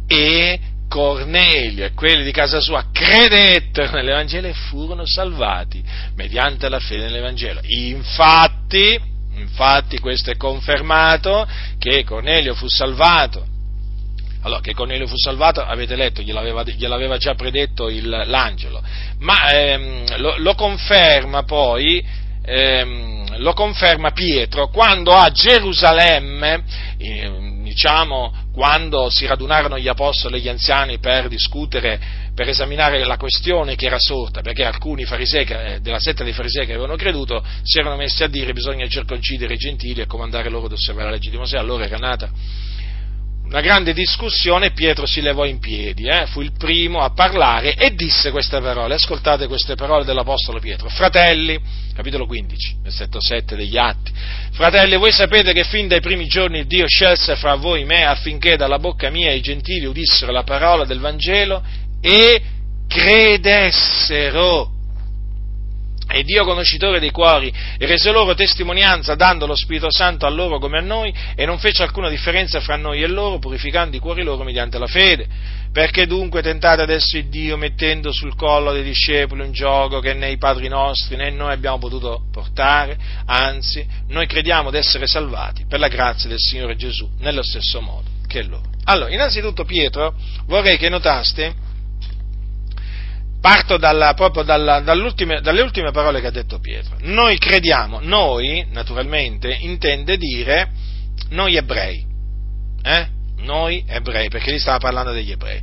e Cornelio e quelli di casa sua credettero <laughs> nell'Evangelo e furono salvati mediante la fede nell'Evangelo. Infatti, infatti questo è confermato che Cornelio fu salvato. Allora, che Cornelio fu salvato, avete letto, gliel'aveva, gliel'aveva già predetto il, l'angelo, ma ehm, lo, lo, conferma poi, ehm, lo conferma Pietro quando a Gerusalemme, eh, diciamo, quando si radunarono gli apostoli e gli anziani per discutere, per esaminare la questione che era sorta, perché alcuni farisei eh, della setta dei farisei che avevano creduto si erano messi a dire bisogna circoncidere i gentili e comandare loro ad osservare la legge di Mosè, allora era nata una grande discussione, Pietro si levò in piedi, eh, fu il primo a parlare e disse queste parole, ascoltate queste parole dell'Apostolo Pietro, fratelli, capitolo 15, versetto 7 degli Atti, fratelli, voi sapete che fin dai primi giorni Dio scelse fra voi me affinché dalla bocca mia i gentili udissero la parola del Vangelo e credessero e Dio conoscitore dei cuori rese loro testimonianza dando lo Spirito Santo a loro come a noi e non fece alcuna differenza fra noi e loro, purificando i cuori loro mediante la fede. Perché dunque tentate adesso il Dio mettendo sul collo dei discepoli un gioco che né i padri nostri né noi abbiamo potuto portare, anzi noi crediamo di essere salvati per la grazia del Signore Gesù nello stesso modo che loro. Allora, innanzitutto Pietro vorrei che notaste parto dalla, proprio dalla, dalle ultime parole che ha detto Pietro. Noi crediamo, noi naturalmente intende dire noi ebrei, eh? noi ebrei, perché lì stava parlando degli ebrei,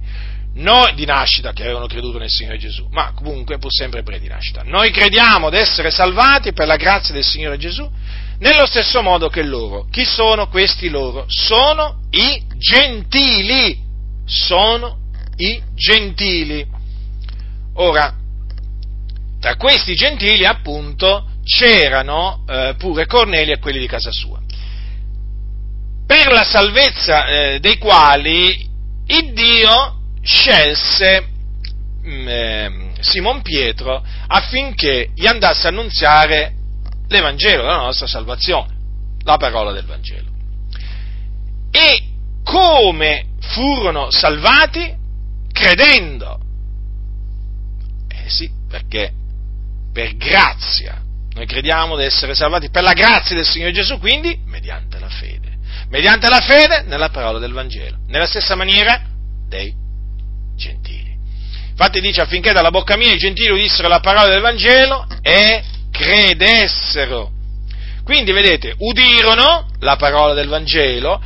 noi di nascita che avevano creduto nel Signore Gesù, ma comunque pur sempre ebrei di nascita. Noi crediamo di essere salvati per la grazia del Signore Gesù nello stesso modo che loro. Chi sono questi loro? Sono i gentili, sono i gentili. Ora, tra questi gentili appunto c'erano eh, pure Cornelio e quelli di casa sua, per la salvezza eh, dei quali il Dio scelse mm, eh, Simon Pietro affinché gli andasse a annunziare l'Evangelo della nostra salvazione, la parola del Vangelo. E come furono salvati? Credendo sì, perché per grazia noi crediamo di essere salvati per la grazia del Signore Gesù, quindi mediante la fede. Mediante la fede nella parola del Vangelo. Nella stessa maniera dei gentili. Infatti dice affinché dalla bocca mia i gentili udissero la parola del Vangelo e credessero. Quindi vedete, udirono la parola del Vangelo,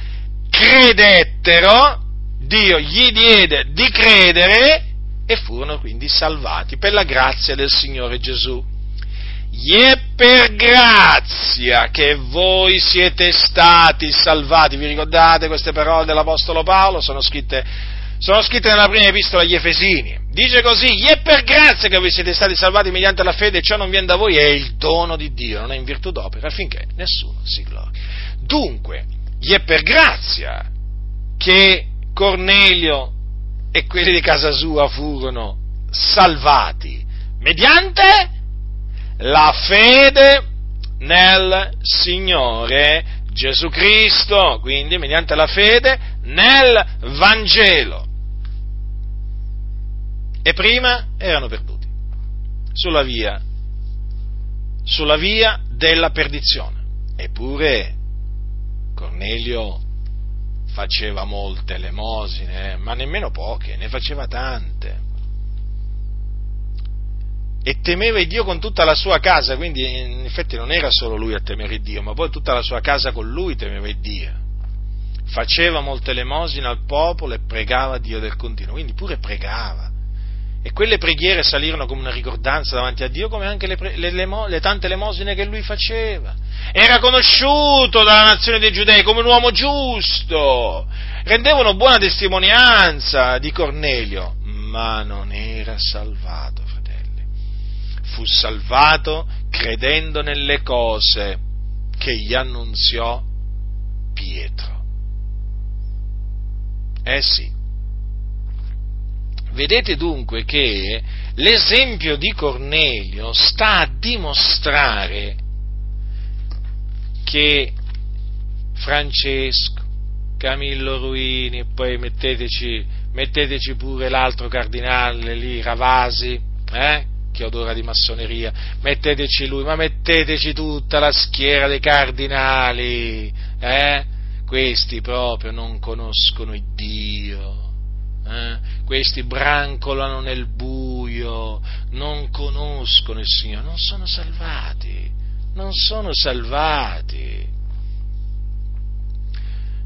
credettero, Dio gli diede di credere e furono quindi salvati per la grazia del Signore Gesù. Gli è per grazia che voi siete stati salvati. Vi ricordate queste parole dell'Apostolo Paolo? Sono scritte, sono scritte nella prima epistola agli Efesini. Dice così, gli è per grazia che voi siete stati salvati mediante la fede, ciò non viene da voi, è il dono di Dio, non è in virtù d'opera, affinché nessuno si glori. Dunque, gli è per grazia che Cornelio e quelli di casa sua furono salvati mediante la fede nel Signore Gesù Cristo, quindi mediante la fede nel Vangelo. E prima erano perduti sulla via, sulla via della perdizione. Eppure Cornelio faceva molte elemosine, ma nemmeno poche, ne faceva tante. E temeva Dio con tutta la sua casa, quindi in effetti non era solo lui a temere Dio, ma poi tutta la sua casa con lui temeva Dio. Faceva molte elemosine al popolo e pregava Dio del continuo, quindi pure pregava. E quelle preghiere salirono come una ricordanza davanti a Dio, come anche le, le, le, le tante elemosine che lui faceva. Era conosciuto dalla nazione dei giudei come un uomo giusto. Rendevano buona testimonianza di Cornelio, ma non era salvato, fratelli. Fu salvato credendo nelle cose che gli annunziò Pietro. Eh sì, Vedete dunque che l'esempio di Cornelio sta a dimostrare che Francesco, Camillo Ruini, e poi metteteci, metteteci pure l'altro cardinale lì, Ravasi, eh? che odora di massoneria, metteteci lui, ma metteteci tutta la schiera dei cardinali, eh? questi proprio non conoscono il Dio eh? Questi brancolano nel buio, non conoscono il Signore, non sono salvati, non sono salvati,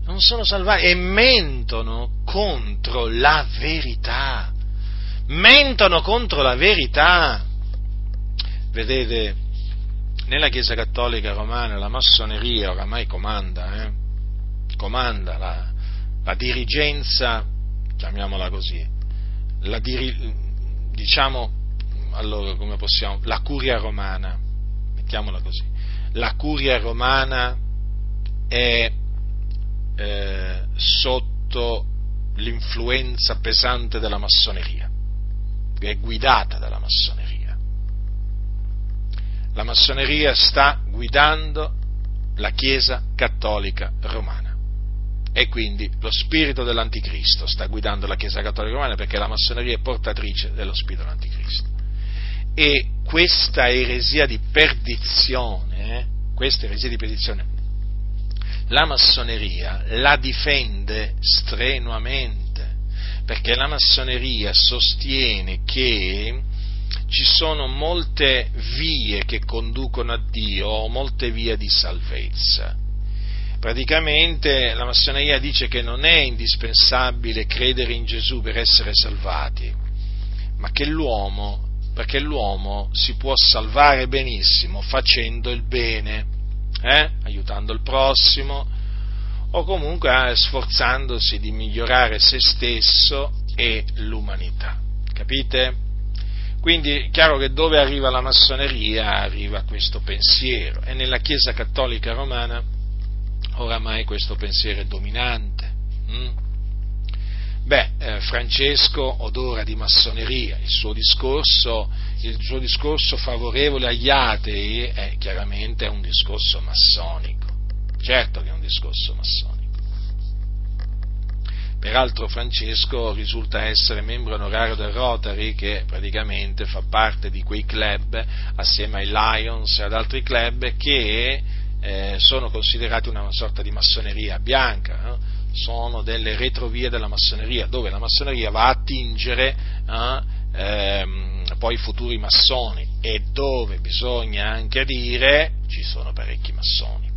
non sono salvati e mentono contro la verità. Mentono contro la verità. Vedete, nella Chiesa Cattolica Romana la massoneria oramai comanda, eh? comanda la, la, dirigenza, chiamiamola così, la diciamo, allora possiamo, la curia romana, mettiamola così, la curia romana è eh, sotto l'influenza pesante della massoneria, è guidata dalla massoneria. La massoneria sta guidando la Chiesa cattolica romana e quindi lo spirito dell'anticristo sta guidando la Chiesa cattolica romana perché la massoneria è portatrice dello spirito dell'anticristo. E questa eresia di perdizione, eh, questa eresia di perdizione, la massoneria la difende strenuamente, perché la massoneria sostiene che ci sono molte vie che conducono a Dio, molte vie di salvezza. Praticamente la massoneria dice che non è indispensabile credere in Gesù per essere salvati, ma che l'uomo, perché l'uomo si può salvare benissimo facendo il bene, eh? aiutando il prossimo o comunque eh, sforzandosi di migliorare se stesso e l'umanità. Capite? Quindi è chiaro che dove arriva la massoneria arriva questo pensiero e nella Chiesa cattolica romana oramai questo pensiero è dominante. Mm? Beh, eh, Francesco odora di massoneria, il suo, discorso, il suo discorso favorevole agli atei è chiaramente un discorso massonico, certo che è un discorso massonico. Peraltro Francesco risulta essere membro onorario del Rotary che praticamente fa parte di quei club assieme ai Lions e ad altri club che eh, sono considerati una sorta di massoneria bianca, no? sono delle retrovie della massoneria dove la massoneria va a attingere eh, ehm, poi i futuri massoni e dove bisogna anche dire ci sono parecchi massoni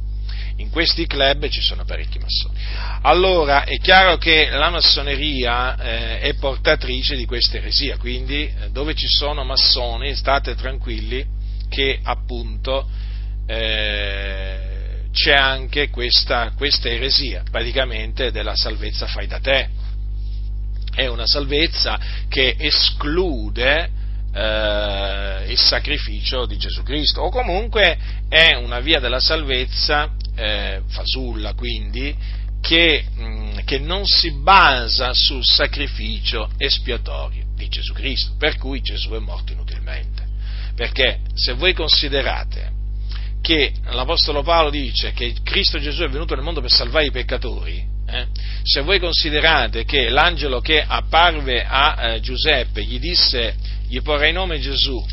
in questi club ci sono parecchi massoni. Allora è chiaro che la massoneria eh, è portatrice di questa eresia, quindi eh, dove ci sono massoni state tranquilli che appunto eh, c'è anche questa, questa eresia, praticamente della salvezza fai da te. È una salvezza che esclude eh, il sacrificio di Gesù Cristo, o comunque è una via della salvezza eh, fasulla quindi, che, mh, mm, che non si basa sul sacrificio espiatorio di Gesù Cristo, per cui Gesù è morto inutilmente. Perché se voi considerate che l'Apostolo Paolo dice che Cristo Gesù è venuto nel mondo per salvare i peccatori, eh, se voi considerate che l'angelo che apparve a eh, Giuseppe gli disse, gli porrei nome Gesù,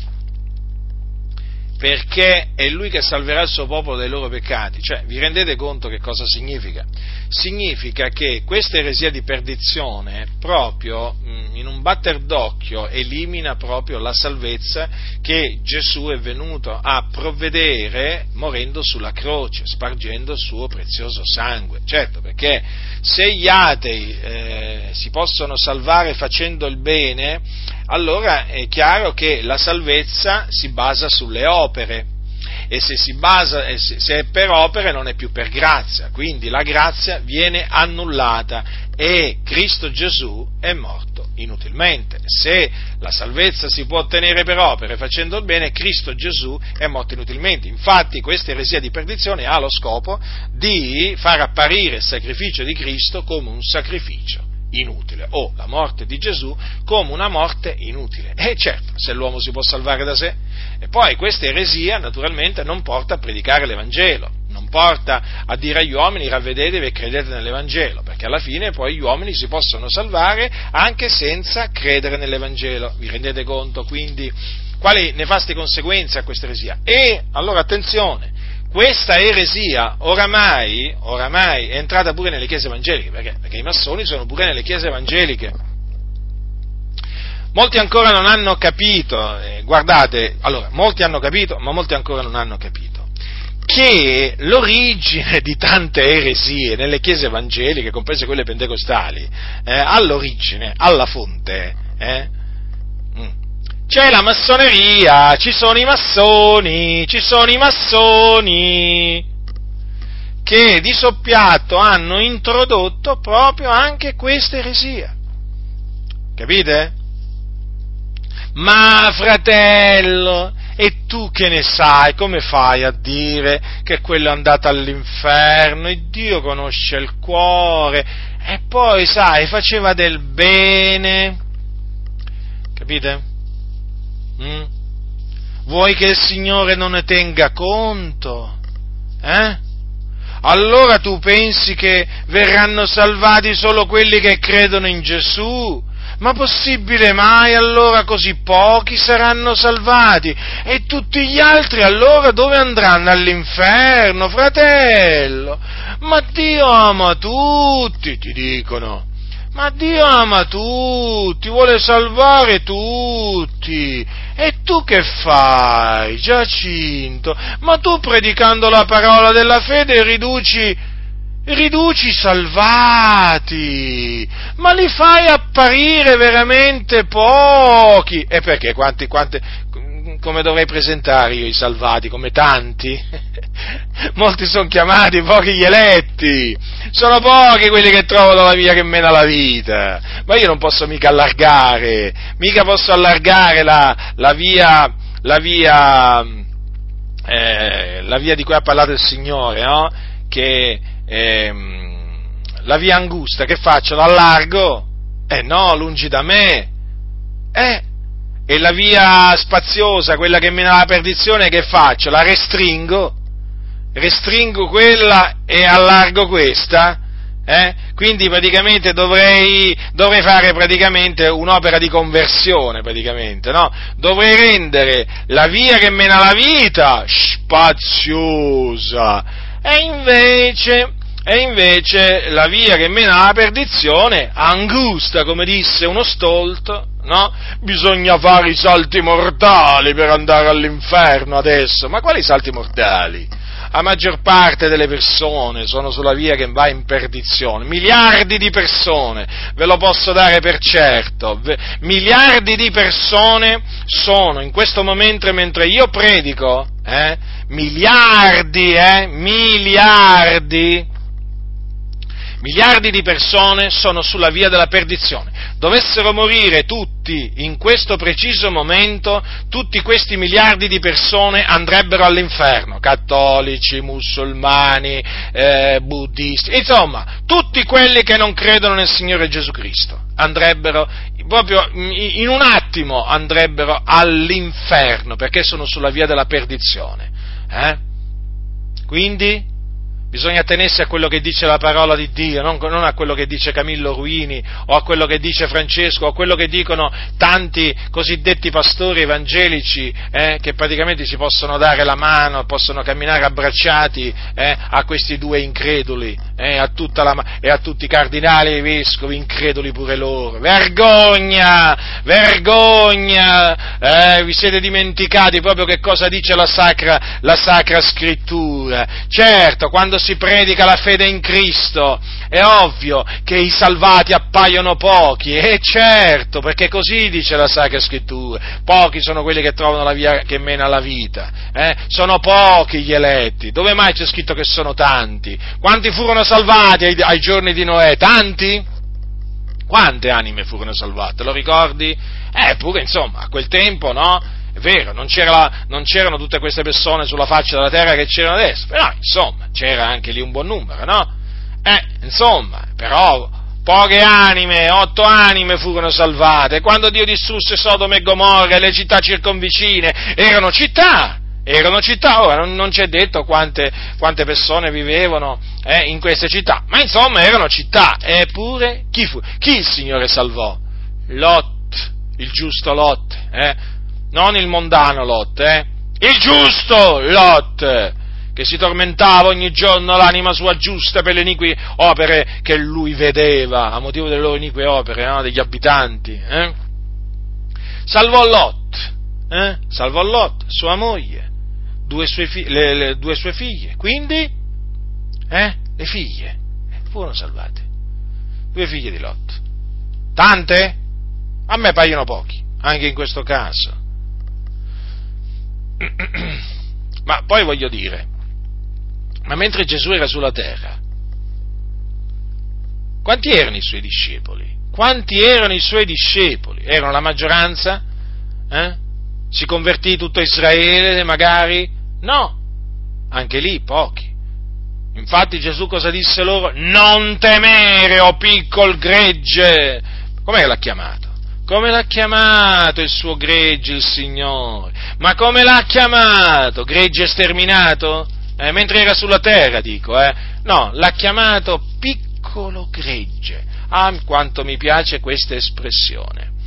perché è lui che salverà il suo popolo dai loro peccati. Cioè, vi rendete conto che cosa significa? Significa che questa eresia di perdizione proprio mm, in un batter d'occhio elimina proprio la salvezza che Gesù è venuto a provvedere morendo sulla croce, spargendo il suo prezioso sangue. Certo, perché se gli atei eh, si possono salvare facendo il bene, allora è chiaro che la salvezza si basa sulle opere e se, basa, se è per opere non è più per grazia, quindi la grazia viene annullata e Cristo Gesù è morto inutilmente. Se la salvezza si può ottenere per opere facendo il bene, Cristo Gesù è morto inutilmente. Infatti questa eresia di perdizione ha lo scopo di far apparire il sacrificio di Cristo come un sacrificio inutile o la morte di Gesù come una morte inutile. E certo, se l'uomo si può salvare da sé. E poi questa eresia naturalmente non porta a predicare l'Evangelo, non porta a dire agli uomini ravvedetevi e credete nell'Evangelo, perché alla fine poi gli uomini si possono salvare anche senza credere nell'Evangelo. Vi rendete conto quindi quali nefaste conseguenze ha questa eresia? E allora attenzione, questa eresia oramai, oramai, è entrata pure nelle chiese evangeliche, perché? perché i massoni sono pure nelle chiese evangeliche. Molti ancora non hanno capito, eh, guardate, allora, molti hanno capito, ma molti ancora non hanno capito, che l'origine di tante eresie nelle chiese evangeliche, comprese quelle pentecostali, eh, all'origine, alla fonte, eh, c'è la massoneria, ci sono i massoni, ci sono i massoni, che di soppiatto hanno introdotto proprio anche questa eresia. Capite? Ma fratello, e tu che ne sai? Come fai a dire che quello è andato all'inferno? E Dio conosce il cuore. E poi, sai, faceva del bene. Capite? Mm? Vuoi che il Signore non ne tenga conto? Eh? Allora tu pensi che verranno salvati solo quelli che credono in Gesù? Ma possibile mai allora così pochi saranno salvati? E tutti gli altri allora dove andranno? All'inferno, fratello? Ma Dio ama tutti, ti dicono. Ma Dio ama tutti, vuole salvare tutti. E tu che fai, Giacinto? Ma tu predicando la parola della fede riduci riduci salvati, ma li fai apparire veramente pochi. E perché? Quanti, quanti, come dovrei presentare io i salvati? Come tanti? <laughs> Molti sono chiamati, pochi gli eletti. Sono pochi quelli che trovano la via che mena la vita. Ma io non posso mica allargare, mica posso allargare la, la via, la via, eh, la via di cui ha parlato il Signore, no? Che ehm, la via angusta, che faccio? L'allargo? Eh no, lungi da me. Eh, e la via spaziosa, quella che mena alla perdizione, che faccio? La restringo? Restringo quella e allargo questa? Eh? Quindi praticamente dovrei, dovrei, fare praticamente un'opera di conversione, no? Dovrei rendere la via che mena alla vita spaziosa e invece e invece la via che mena alla perdizione, angusta, come disse uno stolto, no? Bisogna fare i salti mortali per andare all'inferno adesso. Ma quali salti mortali? La maggior parte delle persone sono sulla via che va in perdizione, miliardi di persone, ve lo posso dare per certo, miliardi di persone sono in questo momento mentre io predico, eh, miliardi, eh, miliardi miliardi di persone sono sulla via della perdizione. Dovessero morire tutti in questo preciso momento, tutti questi miliardi di persone andrebbero all'inferno, cattolici, musulmani, eh, buddisti, insomma, tutti quelli che non credono nel Signore Gesù Cristo andrebbero proprio in un attimo andrebbero all'inferno perché sono sulla via della perdizione. Eh? Quindi Bisogna tenersi a quello che dice la parola di Dio, non, non, a quello che dice Camillo Ruini o a quello che dice Francesco o a quello che dicono tanti cosiddetti pastori evangelici eh, che praticamente si possono dare la mano, possono camminare abbracciati eh, a questi due increduli eh, a la, e a tutti i cardinali e i vescovi, increduli pure loro. Vergogna! Vergogna! Eh, vi siete dimenticati proprio che cosa dice la Sacra, la sacra Scrittura. Certo, quando si predica la fede in Cristo, è ovvio che i salvati appaiono pochi, e certo, perché così dice la Sacra Scrittura, pochi sono quelli che trovano la via che mena alla vita, eh? sono pochi gli eletti, dove mai c'è scritto che sono tanti? Quanti furono salvati ai, ai giorni di Noè? Tanti? Quante anime furono salvate? Lo ricordi? Eh, pure insomma, a quel tempo, no? È vero, non, c'era non, c'erano tutte queste persone sulla faccia della terra che c'erano adesso, però insomma c'era anche lì un buon numero, no? Eh, insomma, però poche anime, otto anime furono salvate. Quando Dio distrusse Sodome e Gomorra e le città circonvicine, erano città, erano città, ora non, non c'è detto quante, quante persone vivevano eh, in queste città, ma insomma erano città, eppure chi fu? Chi il Signore salvò? Lot, il giusto Lot, eh? Non il mondano Lot, eh? il giusto Lot, che si tormentava ogni giorno l'anima sua giusta per le inique opere che lui vedeva, a motivo delle loro inique opere, no? degli abitanti. Eh? Salvò Lot, eh? salvò Lot, sua moglie, due sue, fi- le, le, due sue figlie, quindi eh, le figlie furono salvate. Due figlie di Lot. Tante? A me paiono pochi, anche in questo caso. <clears throat> Ma poi voglio dire, ma mentre Gesù era sulla terra, quanti erano i suoi discepoli? Quanti erano i suoi discepoli? Erano la maggioranza? Eh? Si convertì tutto Israele magari? No, anche lì pochi. Infatti Gesù cosa disse loro? Non temere, o oh piccol gregge! Com'è che l'ha chiamato? Come l'ha chiamato il suo gregge il Signore? Ma come l'ha chiamato? Gregge sterminato? Eh, mentre era sulla terra, dico, eh? No, l'ha chiamato piccolo gregge. Ah, quanto mi piace questa espressione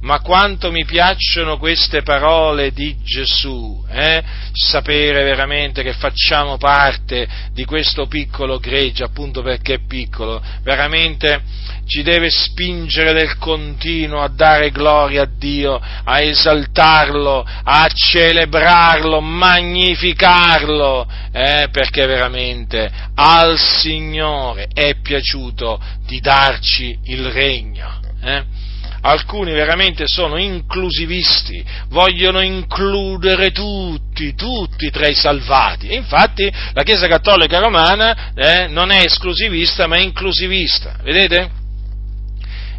ma quanto mi piacciono queste parole di Gesù, eh? sapere veramente che facciamo parte di questo piccolo gregge, appunto perché è piccolo, veramente ci deve spingere del continuo a dare gloria a Dio, a esaltarlo, a celebrarlo, magnificarlo, eh? perché veramente al Signore è piaciuto di darci il regno. Eh? Alcuni veramente sono inclusivisti, vogliono includere tutti, tutti tra i salvati. Infatti la Chiesa Cattolica Romana eh, non è esclusivista ma è inclusivista, vedete?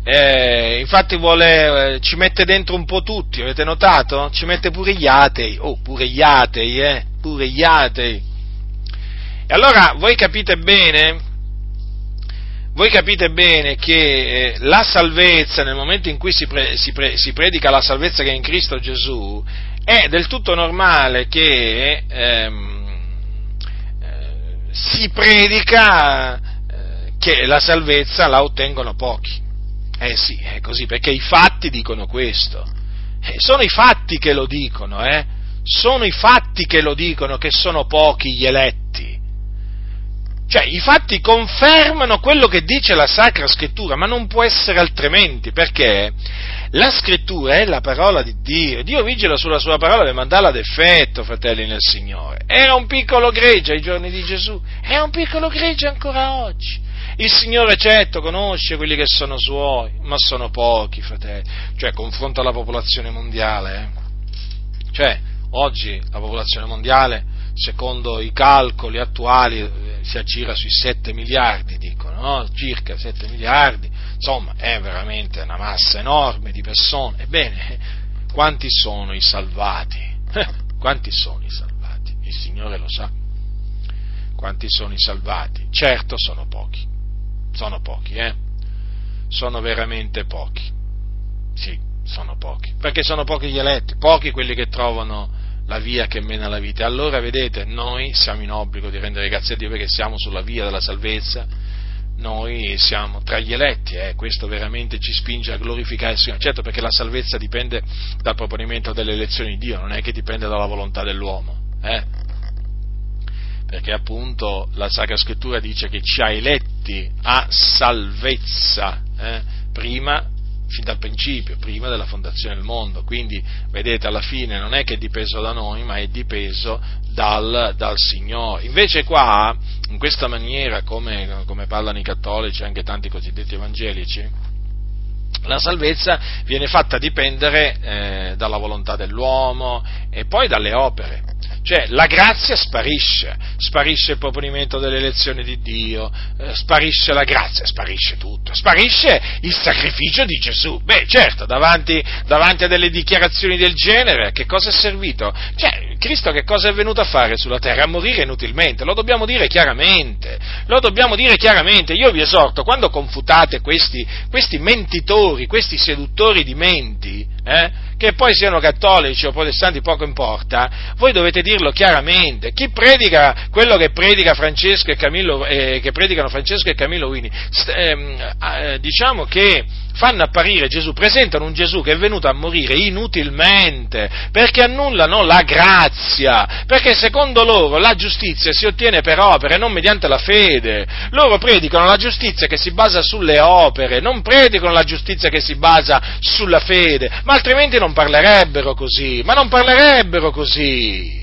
Eh, infatti vuole, eh, ci mette dentro un po' tutti, avete notato? Ci mette pure gli atei, oh, pure gli atei, eh, pure gli atei. E allora voi capite bene voi capite bene che eh, la salvezza, nel momento in cui si, pre, si, pre, si, predica la salvezza che è in Cristo Gesù, è del tutto normale che ehm, eh, si predica eh, che la salvezza la ottengono pochi. Eh sì, è così, perché i fatti dicono questo. Eh, sono i fatti che lo dicono, eh? Sono i fatti che lo dicono, che sono pochi gli eletti. Cioè, i fatti confermano quello che dice la Sacra Scrittura, ma non può essere altrimenti, perché la Scrittura è la parola di Dio. Dio vigila sulla sua parola per mandarla ad effetto, fratelli nel Signore. Era un piccolo gregge ai giorni di Gesù, è un piccolo gregge ancora oggi. Il Signore certo conosce quelli che sono suoi, ma sono pochi, fratelli. Cioè, confronta la popolazione mondiale. Eh? Cioè, oggi la popolazione mondiale, secondo i calcoli attuali, si aggira sui 7 miliardi, dicono, no? circa 7 miliardi, insomma è veramente una massa enorme di persone. Ebbene, quanti sono i salvati? quanti sono i salvati? Il Signore lo sa. Quanti sono i salvati? Certo sono pochi, sono pochi, eh? Sono veramente pochi. Sì, sono pochi, perché sono pochi gli eletti, pochi quelli che trovano la via che mena alla vita. Allora, vedete, noi siamo in obbligo di rendere grazie a Dio perché siamo sulla via della salvezza, noi siamo tra gli eletti, eh, questo veramente ci spinge a glorificare il Signore. Certo, perché la salvezza dipende dal proponimento delle elezioni di Dio, non è che dipende dalla volontà dell'uomo. Eh? Perché appunto la Sacra Scrittura dice che ci ha eletti a salvezza eh, prima fin dal principio, prima della fondazione del mondo. Quindi, vedete, alla fine non è che è dipeso da noi, ma è dipeso dal, dal Signore. Invece qua, in questa maniera, come, come parlano i cattolici e anche tanti cosiddetti evangelici, la salvezza viene fatta dipendere eh, dalla volontà dell'uomo e poi dalle opere. Cioè la grazia sparisce, sparisce il proponimento delle elezioni di Dio, eh, sparisce la grazia, sparisce tutto, sparisce il sacrificio di Gesù. Beh certo, davanti, davanti a delle dichiarazioni del genere, che cosa è servito? Cioè, Cristo che cosa è venuto a fare sulla terra? A morire inutilmente, lo dobbiamo dire chiaramente, lo dobbiamo dire chiaramente. Io vi esorto, quando confutate questi, questi mentitori, questi seduttori di menti, eh, che poi siano cattolici o protestanti poco importa, voi dovete dirlo chiaramente. Chi predica quello che, predica Francesco e Camillo, eh, che predicano Francesco e Camillo Wini, st- ehm, eh, diciamo che fanno apparire Gesù, presentano un Gesù che è venuto a morire inutilmente, perché annullano la grazia, perché secondo loro la giustizia si ottiene per opere, non mediante la fede. Loro predicano la giustizia che si basa sulle opere, non predicano la giustizia che si basa sulla fede, ma altrimenti non parlerebbero così, ma non parlerebbero così.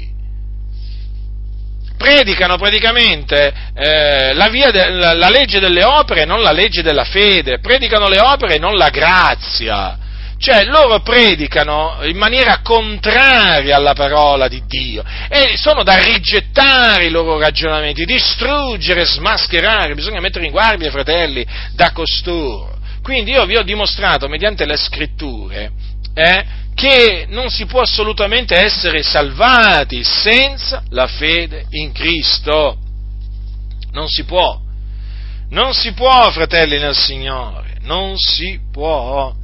Predicano praticamente eh, la, de, la, la legge delle opere e non la legge della fede, predicano le opere e non la grazia. Cioè loro predicano in maniera contraria alla parola di Dio e sono da rigettare i loro ragionamenti, distruggere, smascherare, bisogna mettere in guardia i fratelli da costoro. Quindi io vi ho dimostrato mediante le scritture eh, che non si può assolutamente essere salvati senza la fede in Cristo. Non si può. Non si può, fratelli nel Signore, non si può.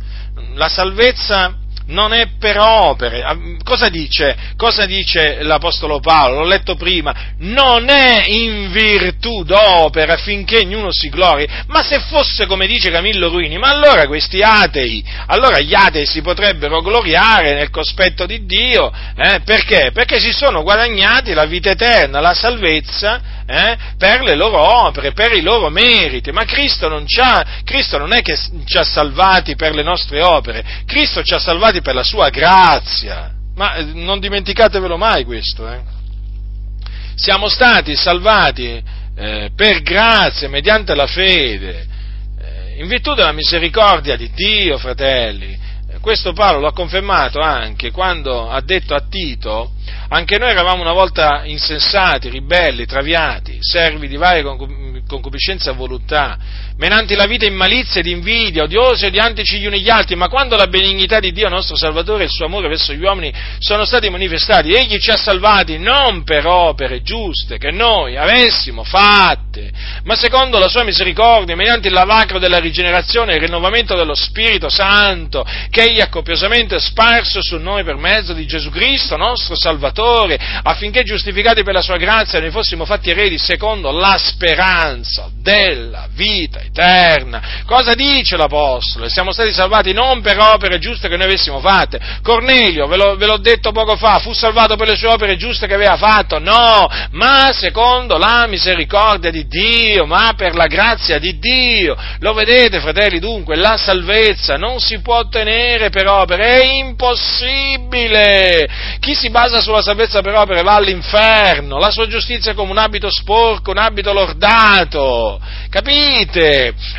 La salvezza non è per opere. Ah, cosa dice? Cosa dice l'Apostolo Paolo? L'ho letto prima. Non è in virtù d'opera affinché ognuno si glori, ma se fosse come dice Camillo Ruini, ma allora questi atei, allora gli atei si potrebbero gloriare nel cospetto di Dio, eh? perché? Perché si sono guadagnati la vita eterna, la salvezza, eh, per le loro opere, per i loro meriti, ma Cristo non, Cristo non, è che ci ha salvati per le nostre opere, Cristo ci ha salvati per la sua grazia, ma eh, non dimenticatevelo mai questo. Eh. Siamo stati salvati eh, per grazia, mediante la fede, eh, in virtù della misericordia di Dio, fratelli. Questo Paolo lo ha confermato anche quando ha detto a Tito, anche noi eravamo una volta insensati, ribelli, traviati, servi di varie concupiscenze e voluttà, menanti la vita in malizia ed invidia, odiosi odiantici gli uni gli altri, ma quando la benignità di Dio nostro Salvatore e il suo amore verso gli uomini sono stati manifestati, egli ci ha salvati non per opere giuste che noi avessimo fatte, ma secondo la sua misericordia, mediante il lavacro della rigenerazione e il rinnovamento dello Spirito Santo, che egli ha copiosamente sparso su noi per mezzo di Gesù Cristo, nostro Salvatore, affinché giustificati per la sua grazia noi fossimo fatti eredi secondo la speranza della vita eterna. Cosa dice l'Apostolo? Siamo stati salvati non per opere giuste che noi avessimo fatte. Cornelio, ve, lo, ve l'ho detto poco fa, fu salvato per le sue opere giuste che aveva fatto? No, ma secondo la misericordia di Dio, ma per la grazia di Dio. Lo vedete, fratelli, dunque, la salvezza non si può ottenere per opere, è impossibile. Chi si basa sulla salvezza per opere va all'inferno, la sua giustizia è come un abito sporco, un abito lordato. Capite?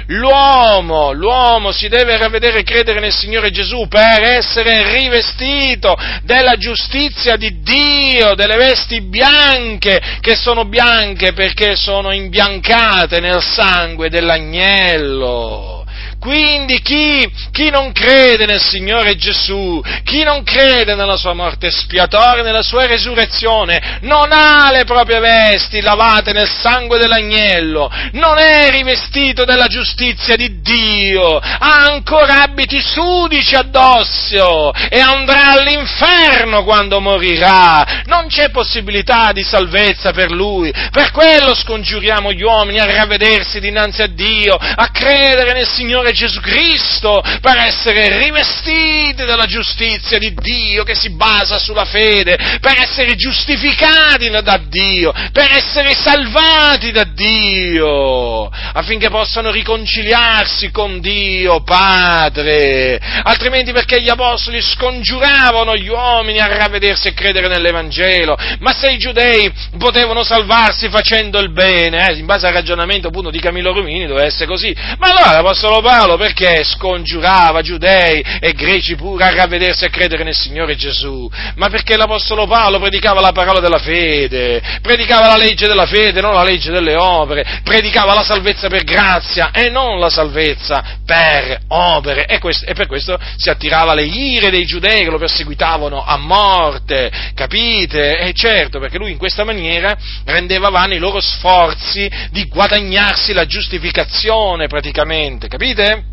L'uomo, l'uomo si deve ravvedere e credere nel Signore Gesù per essere rivestito della giustizia di Dio, delle vesti bianche, che sono bianche perché sono imbiancate nel sangue dell'agnello. Quindi chi, chi, non crede nel Signore Gesù, chi non crede nella sua morte espiatoria, nella sua resurrezione, non ha le proprie vesti lavate nel sangue dell'agnello, non è rivestito della giustizia di Dio, ha ancora abiti sudici addosso e andrà all'inferno quando morirà. Non c'è possibilità di salvezza per lui. Per quello scongiuriamo gli uomini a ravvedersi dinanzi a Dio, a credere nel Signore Gesù Cristo per essere rivestiti della giustizia di Dio che si basa sulla fede, per essere giustificati da Dio, per essere salvati da Dio, affinché possano riconciliarsi con Dio Padre. Altrimenti perché gli apostoli scongiuravano gli uomini a ravvedersi e credere nell'Evangelo, ma se i giudei potevano salvarsi facendo il bene, eh, in base al ragionamento appunto di Camillo Rumini doveva essere così, ma allora l'Apostolo Paolo perché scongiurava giudei e greci pure a ravvedersi e credere nel Signore Gesù, ma perché l'Apostolo Paolo predicava la parola della fede, predicava la legge della fede, non la legge delle opere, predicava la salvezza per grazia e non la salvezza per opere e, questo, e per questo si attirava le ire dei giudei che lo perseguitavano a morte, capite? E certo, perché lui in questa maniera rendeva vani i loro sforzi di guadagnarsi la giustificazione praticamente, capite?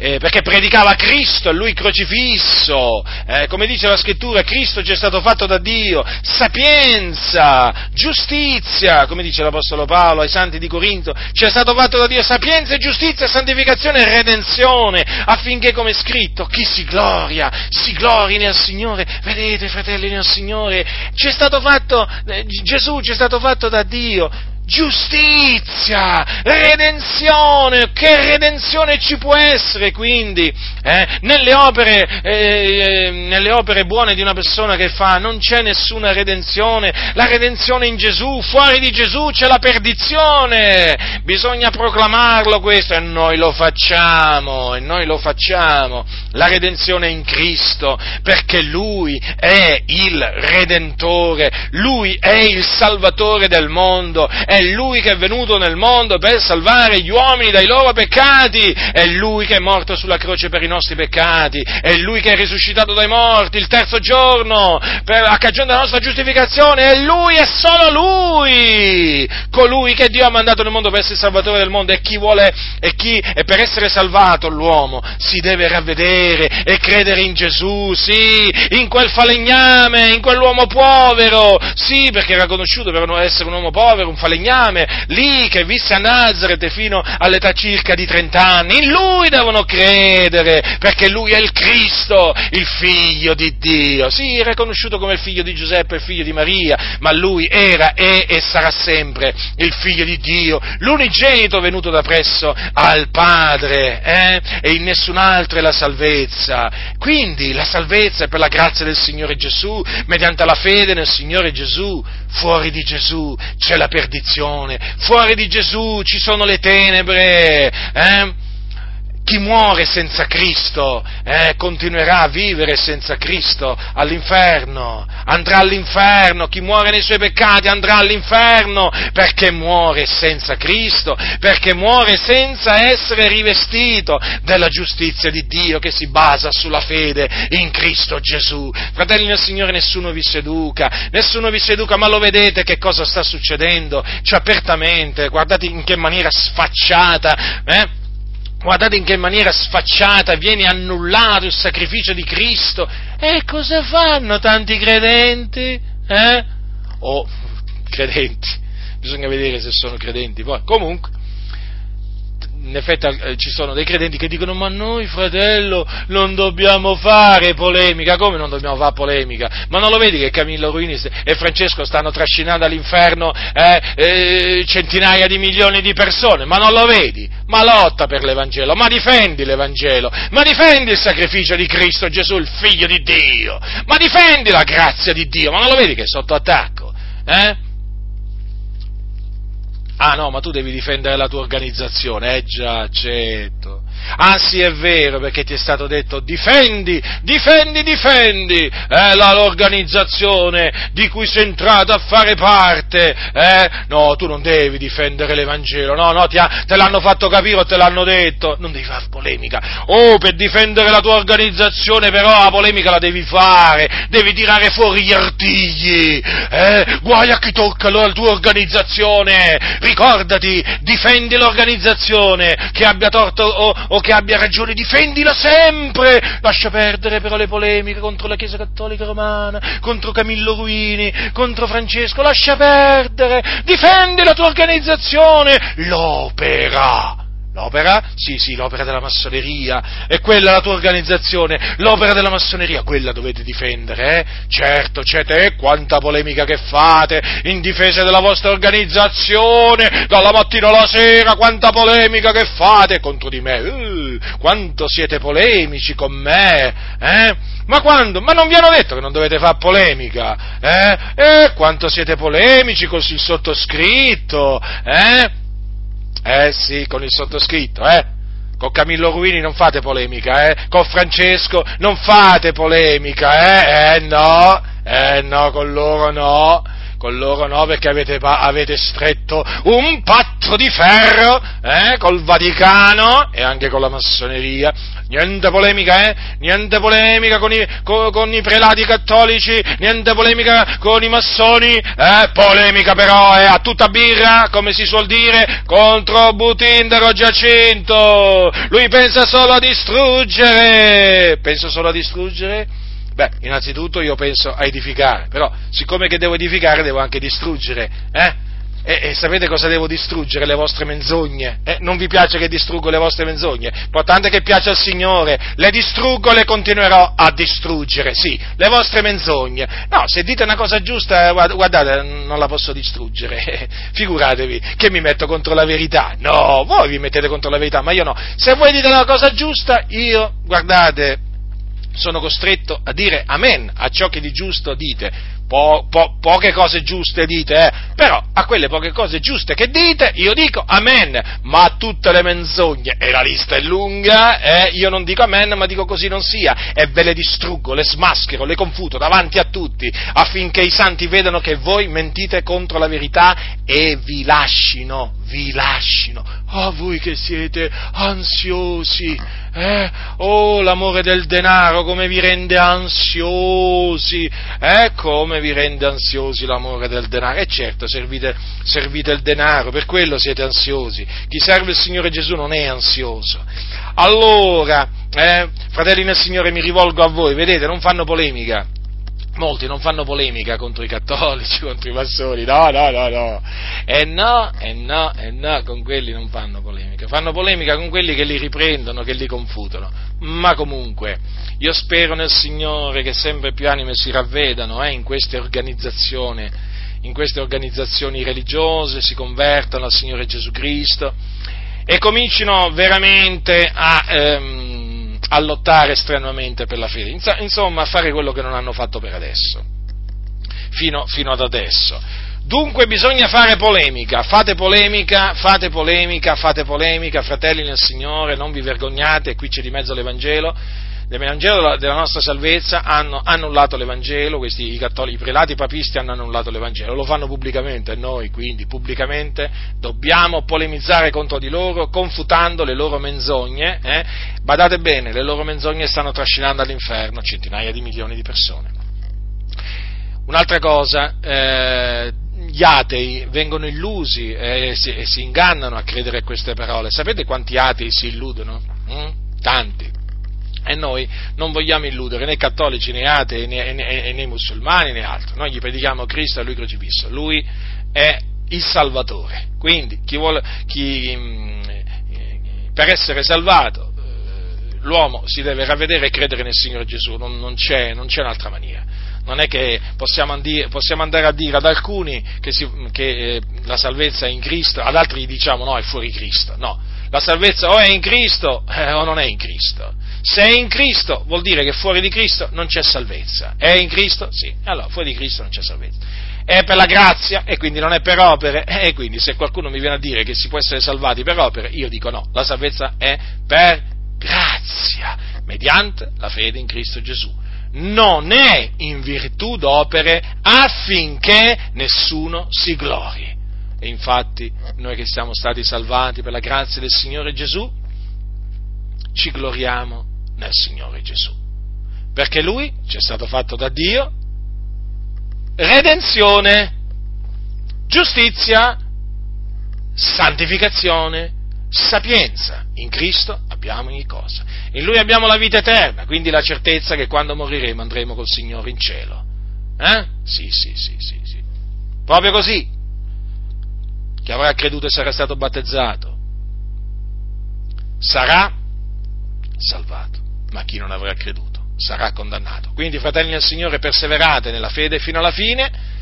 Eh, perché predicava Cristo, lui crocifisso, eh, come dice la scrittura, Cristo ci è stato fatto da Dio, sapienza, giustizia, come dice l'Apostolo Paolo ai santi di Corinto, ci è stato fatto da Dio. Sapienza, giustizia, santificazione e redenzione, affinché come è scritto, chi si gloria, si glori nel Signore, vedete fratelli nel Signore, ci è stato fatto, eh, Gesù ci è stato fatto da Dio, giustizia, redenzione, che redenzione ci può essere quindi eh? nelle, opere, eh, nelle opere buone di una persona che fa non c'è nessuna redenzione, la redenzione in Gesù, fuori di Gesù c'è la perdizione, bisogna proclamarlo questo e noi lo facciamo, e noi lo facciamo, la redenzione in Cristo, perché Lui è il Redentore, Lui è il Salvatore del mondo, è Lui che è venuto nel mondo per salvare gli uomini dai loro peccati, è Lui che è morto sulla croce per i nostri peccati, è Lui che è risuscitato dai morti il terzo giorno, per, a cagione della nostra giustificazione, è Lui e solo Lui, colui che Dio ha mandato nel mondo per essere il Salvatore del mondo, e chi vuole, e chi, e per essere salvato l'uomo si deve ravvedere e credere in Gesù, sì, in quel falegname, in quell'uomo povero, sì, perché era conosciuto per essere un uomo povero, un falegname, lì che visse a Nazareth fino all'età circa di 30 anni, in lui devono credere, perché lui è il Cristo, il figlio di Dio, sì, era conosciuto come il figlio di Giuseppe, il figlio di Maria, ma lui era, è e sarà sempre il figlio di Dio, l'unigenito venuto da presso al Padre, eh? e in nessun altro è la salvezza. Quindi la salvezza è per la grazia del Signore Gesù, mediante la fede nel Signore Gesù. Fuori di Gesù c'è la perdizione, fuori di Gesù ci sono le tenebre. Eh? Chi muore senza Cristo eh, continuerà a vivere senza Cristo all'inferno, andrà all'inferno, chi muore nei suoi peccati andrà all'inferno perché muore senza Cristo, perché muore senza essere rivestito della giustizia di Dio che si basa sulla fede in Cristo Gesù. Fratelli del Signore, nessuno vi seduca, nessuno vi seduca, ma lo vedete che cosa sta succedendo? Cioè apertamente, guardate in che maniera sfacciata, eh? Guardate in che maniera sfacciata viene annullato il sacrificio di Cristo. E cosa fanno tanti credenti? Eh? O credenti, bisogna vedere se sono credenti. Poi, comunque, in effetti eh, ci sono dei credenti che dicono ma noi fratello non dobbiamo fare polemica, come non dobbiamo fare polemica? Ma non lo vedi che Camillo Ruini e Francesco stanno trascinando all'inferno eh, eh, centinaia di milioni di persone, ma non lo vedi? Ma lotta per l'Evangelo, ma difendi l'Evangelo, ma difendi il sacrificio di Cristo Gesù, il figlio di Dio, ma difendi la grazia di Dio, ma non lo vedi che è sotto attacco? Eh? Ah no, ma tu devi difendere la tua organizzazione, eh già, certo. Ah sì, è vero, perché ti è stato detto difendi, difendi, difendi eh, la, l'organizzazione di cui sei entrato a fare parte. Eh? No, tu non devi difendere l'Evangelo, no, no, ha, te l'hanno fatto capire o te l'hanno detto. Non devi fare polemica. Oh, per difendere la tua organizzazione però la polemica la devi fare, devi tirare fuori gli artigli. Eh? Guai a chi tocca la tua organizzazione ricordati, difendi l'organizzazione, che abbia torto o, o, che abbia ragione, difendila sempre, lascia perdere però le polemiche contro la Chiesa Cattolica Romana, contro Camillo Ruini, contro Francesco, lascia perdere, difendi la tua organizzazione, l'opera L'opera? Sì, sì, l'opera della massoneria. È quella la tua organizzazione. L'opera della massoneria, quella dovete difendere, eh? Certo, certo, e quanta polemica che fate in difesa della vostra organizzazione, dalla mattina alla sera, quanta polemica che fate contro di me. Uh, quanto siete polemici con me, eh? Ma quando? Ma non vi hanno detto che non dovete fare polemica, eh? E quanto siete polemici con il sottoscritto, eh? Eh sì, con il sottoscritto, eh? Con Camillo Ruini non fate polemica, eh? Con Francesco non fate polemica, eh? Eh no, eh no, con loro no con loro no, perché avete, avete stretto un patto di ferro eh, col Vaticano e anche con la massoneria. Niente polemica, eh? Niente polemica con i, con, con i prelati cattolici, niente polemica con i massoni, eh? Polemica però, eh? A tutta birra, come si suol dire, contro Butindaro Giacinto. Lui pensa solo a distruggere. Pensa solo a distruggere? Beh, innanzitutto io penso a edificare, però siccome che devo edificare devo anche distruggere, eh? E, e, sapete cosa devo distruggere? Le vostre menzogne. Eh, non vi piace che distruggo le vostre menzogne? Importante che piace al Signore. Le distruggo, le continuerò a distruggere. Sì, le vostre menzogne. No, se dite una cosa giusta, guardate, non la posso distruggere. <laughs> Figuratevi che mi metto contro la verità. No, voi vi mettete contro la verità, ma io no. Se voi dite una cosa giusta, io, guardate, sono costretto a dire amen a ciò che di giusto dite po, po, poche cose giuste dite, eh? però a quelle poche cose giuste che dite io dico amen, ma a tutte le menzogne, e la lista è lunga, eh? io non dico amen, ma dico così non sia, e ve le distruggo, le smaschero, le confuto davanti a tutti, affinché i santi vedano che voi mentite contro la verità e vi lascino, vi lascino, oh, voi che siete ansiosi, eh? Oh, l'amore del denaro come vi rende ansiosi, eh? Come vi rende ansiosi l'amore del denaro? E certo, servite, servite il denaro, per quello siete ansiosi. Chi serve il Signore Gesù non è ansioso. Allora, eh, fratelli nel Signore, mi rivolgo a voi, vedete, non fanno polemica molti non fanno polemica contro i cattolici, <laughs> contro i massoni, no, no, no, no, e no, e no, e no, con quelli non fanno polemica, fanno polemica con quelli che li riprendono, che li confutano, ma comunque, io spero nel Signore che sempre più anime si ravvedano eh, in queste organizzazioni, in queste organizzazioni religiose, si convertano al Signore Gesù Cristo e comincino veramente a... Ehm, a lottare strenuamente per la fede, insomma a fare quello che non hanno fatto per adesso, fino, fino ad adesso. Dunque bisogna fare polemica, fate polemica, fate polemica, fate polemica, fratelli nel Signore, non vi vergognate, qui c'è di mezzo l'Evangelo, l'Evangelo della nostra salvezza hanno annullato l'Evangelo, questi i, cattolici, i prelati papisti hanno annullato l'Evangelo, lo fanno pubblicamente noi quindi pubblicamente dobbiamo polemizzare contro di loro, confutando le loro menzogne, eh? badate bene, le loro menzogne stanno trascinando all'inferno centinaia di milioni di persone. Un'altra cosa, eh, gli atei vengono illusi e si, e si, ingannano a credere a queste parole. Sapete quanti atei si illudono? Mm? Tanti. E noi non vogliamo illudere né cattolici né atei né, né, né musulmani né altro. Noi gli predichiamo Cristo e Lui crocifisso. Lui è il Salvatore. Quindi chi vuole, chi, mm, per essere salvato eh, l'uomo si deve ravvedere e credere nel Signore Gesù, non, non, c'è, non c'è, un'altra maniera. Non è che possiamo, andi, possiamo andare a dire ad alcuni che, si, che eh, la salvezza è in Cristo, ad altri diciamo no, è fuori Cristo. No, la salvezza o è in Cristo eh, o non è in Cristo. Se è in Cristo vuol dire che fuori di Cristo non c'è salvezza. È in Cristo? Sì. Allora, fuori di Cristo non c'è salvezza. È per la grazia e quindi non è per opere. <laughs> E quindi se qualcuno mi viene a dire che si può essere salvati per opere, io dico no, la salvezza è per grazia, mediante la fede in Cristo Gesù. Non è in virtù d'opere affinché nessuno si glori. E infatti noi che siamo stati salvati per la grazia del Signore Gesù, ci gloriamo nel Signore Gesù. Perché Lui ci è stato fatto da Dio redenzione, giustizia, santificazione, sapienza. In Cristo abbiamo ogni cosa. In Lui abbiamo la vita eterna, quindi la certezza che quando moriremo andremo col Signore in cielo. Eh? Sì, sì, sì, sì, sì. Proprio così. Chi avrà creduto e sarà stato battezzato sarà salvato, ma chi non avrà creduto sarà condannato. Quindi, fratelli del Signore, perseverate nella fede fino alla fine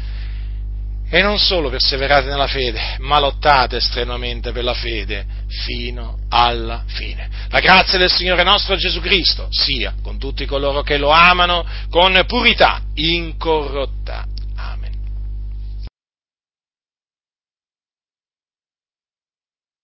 e non solo perseverate nella fede, ma lottate strenuamente per la fede fino alla fine. La grazia del Signore nostro Gesù Cristo sia con tutti coloro che lo amano con purità incorrotta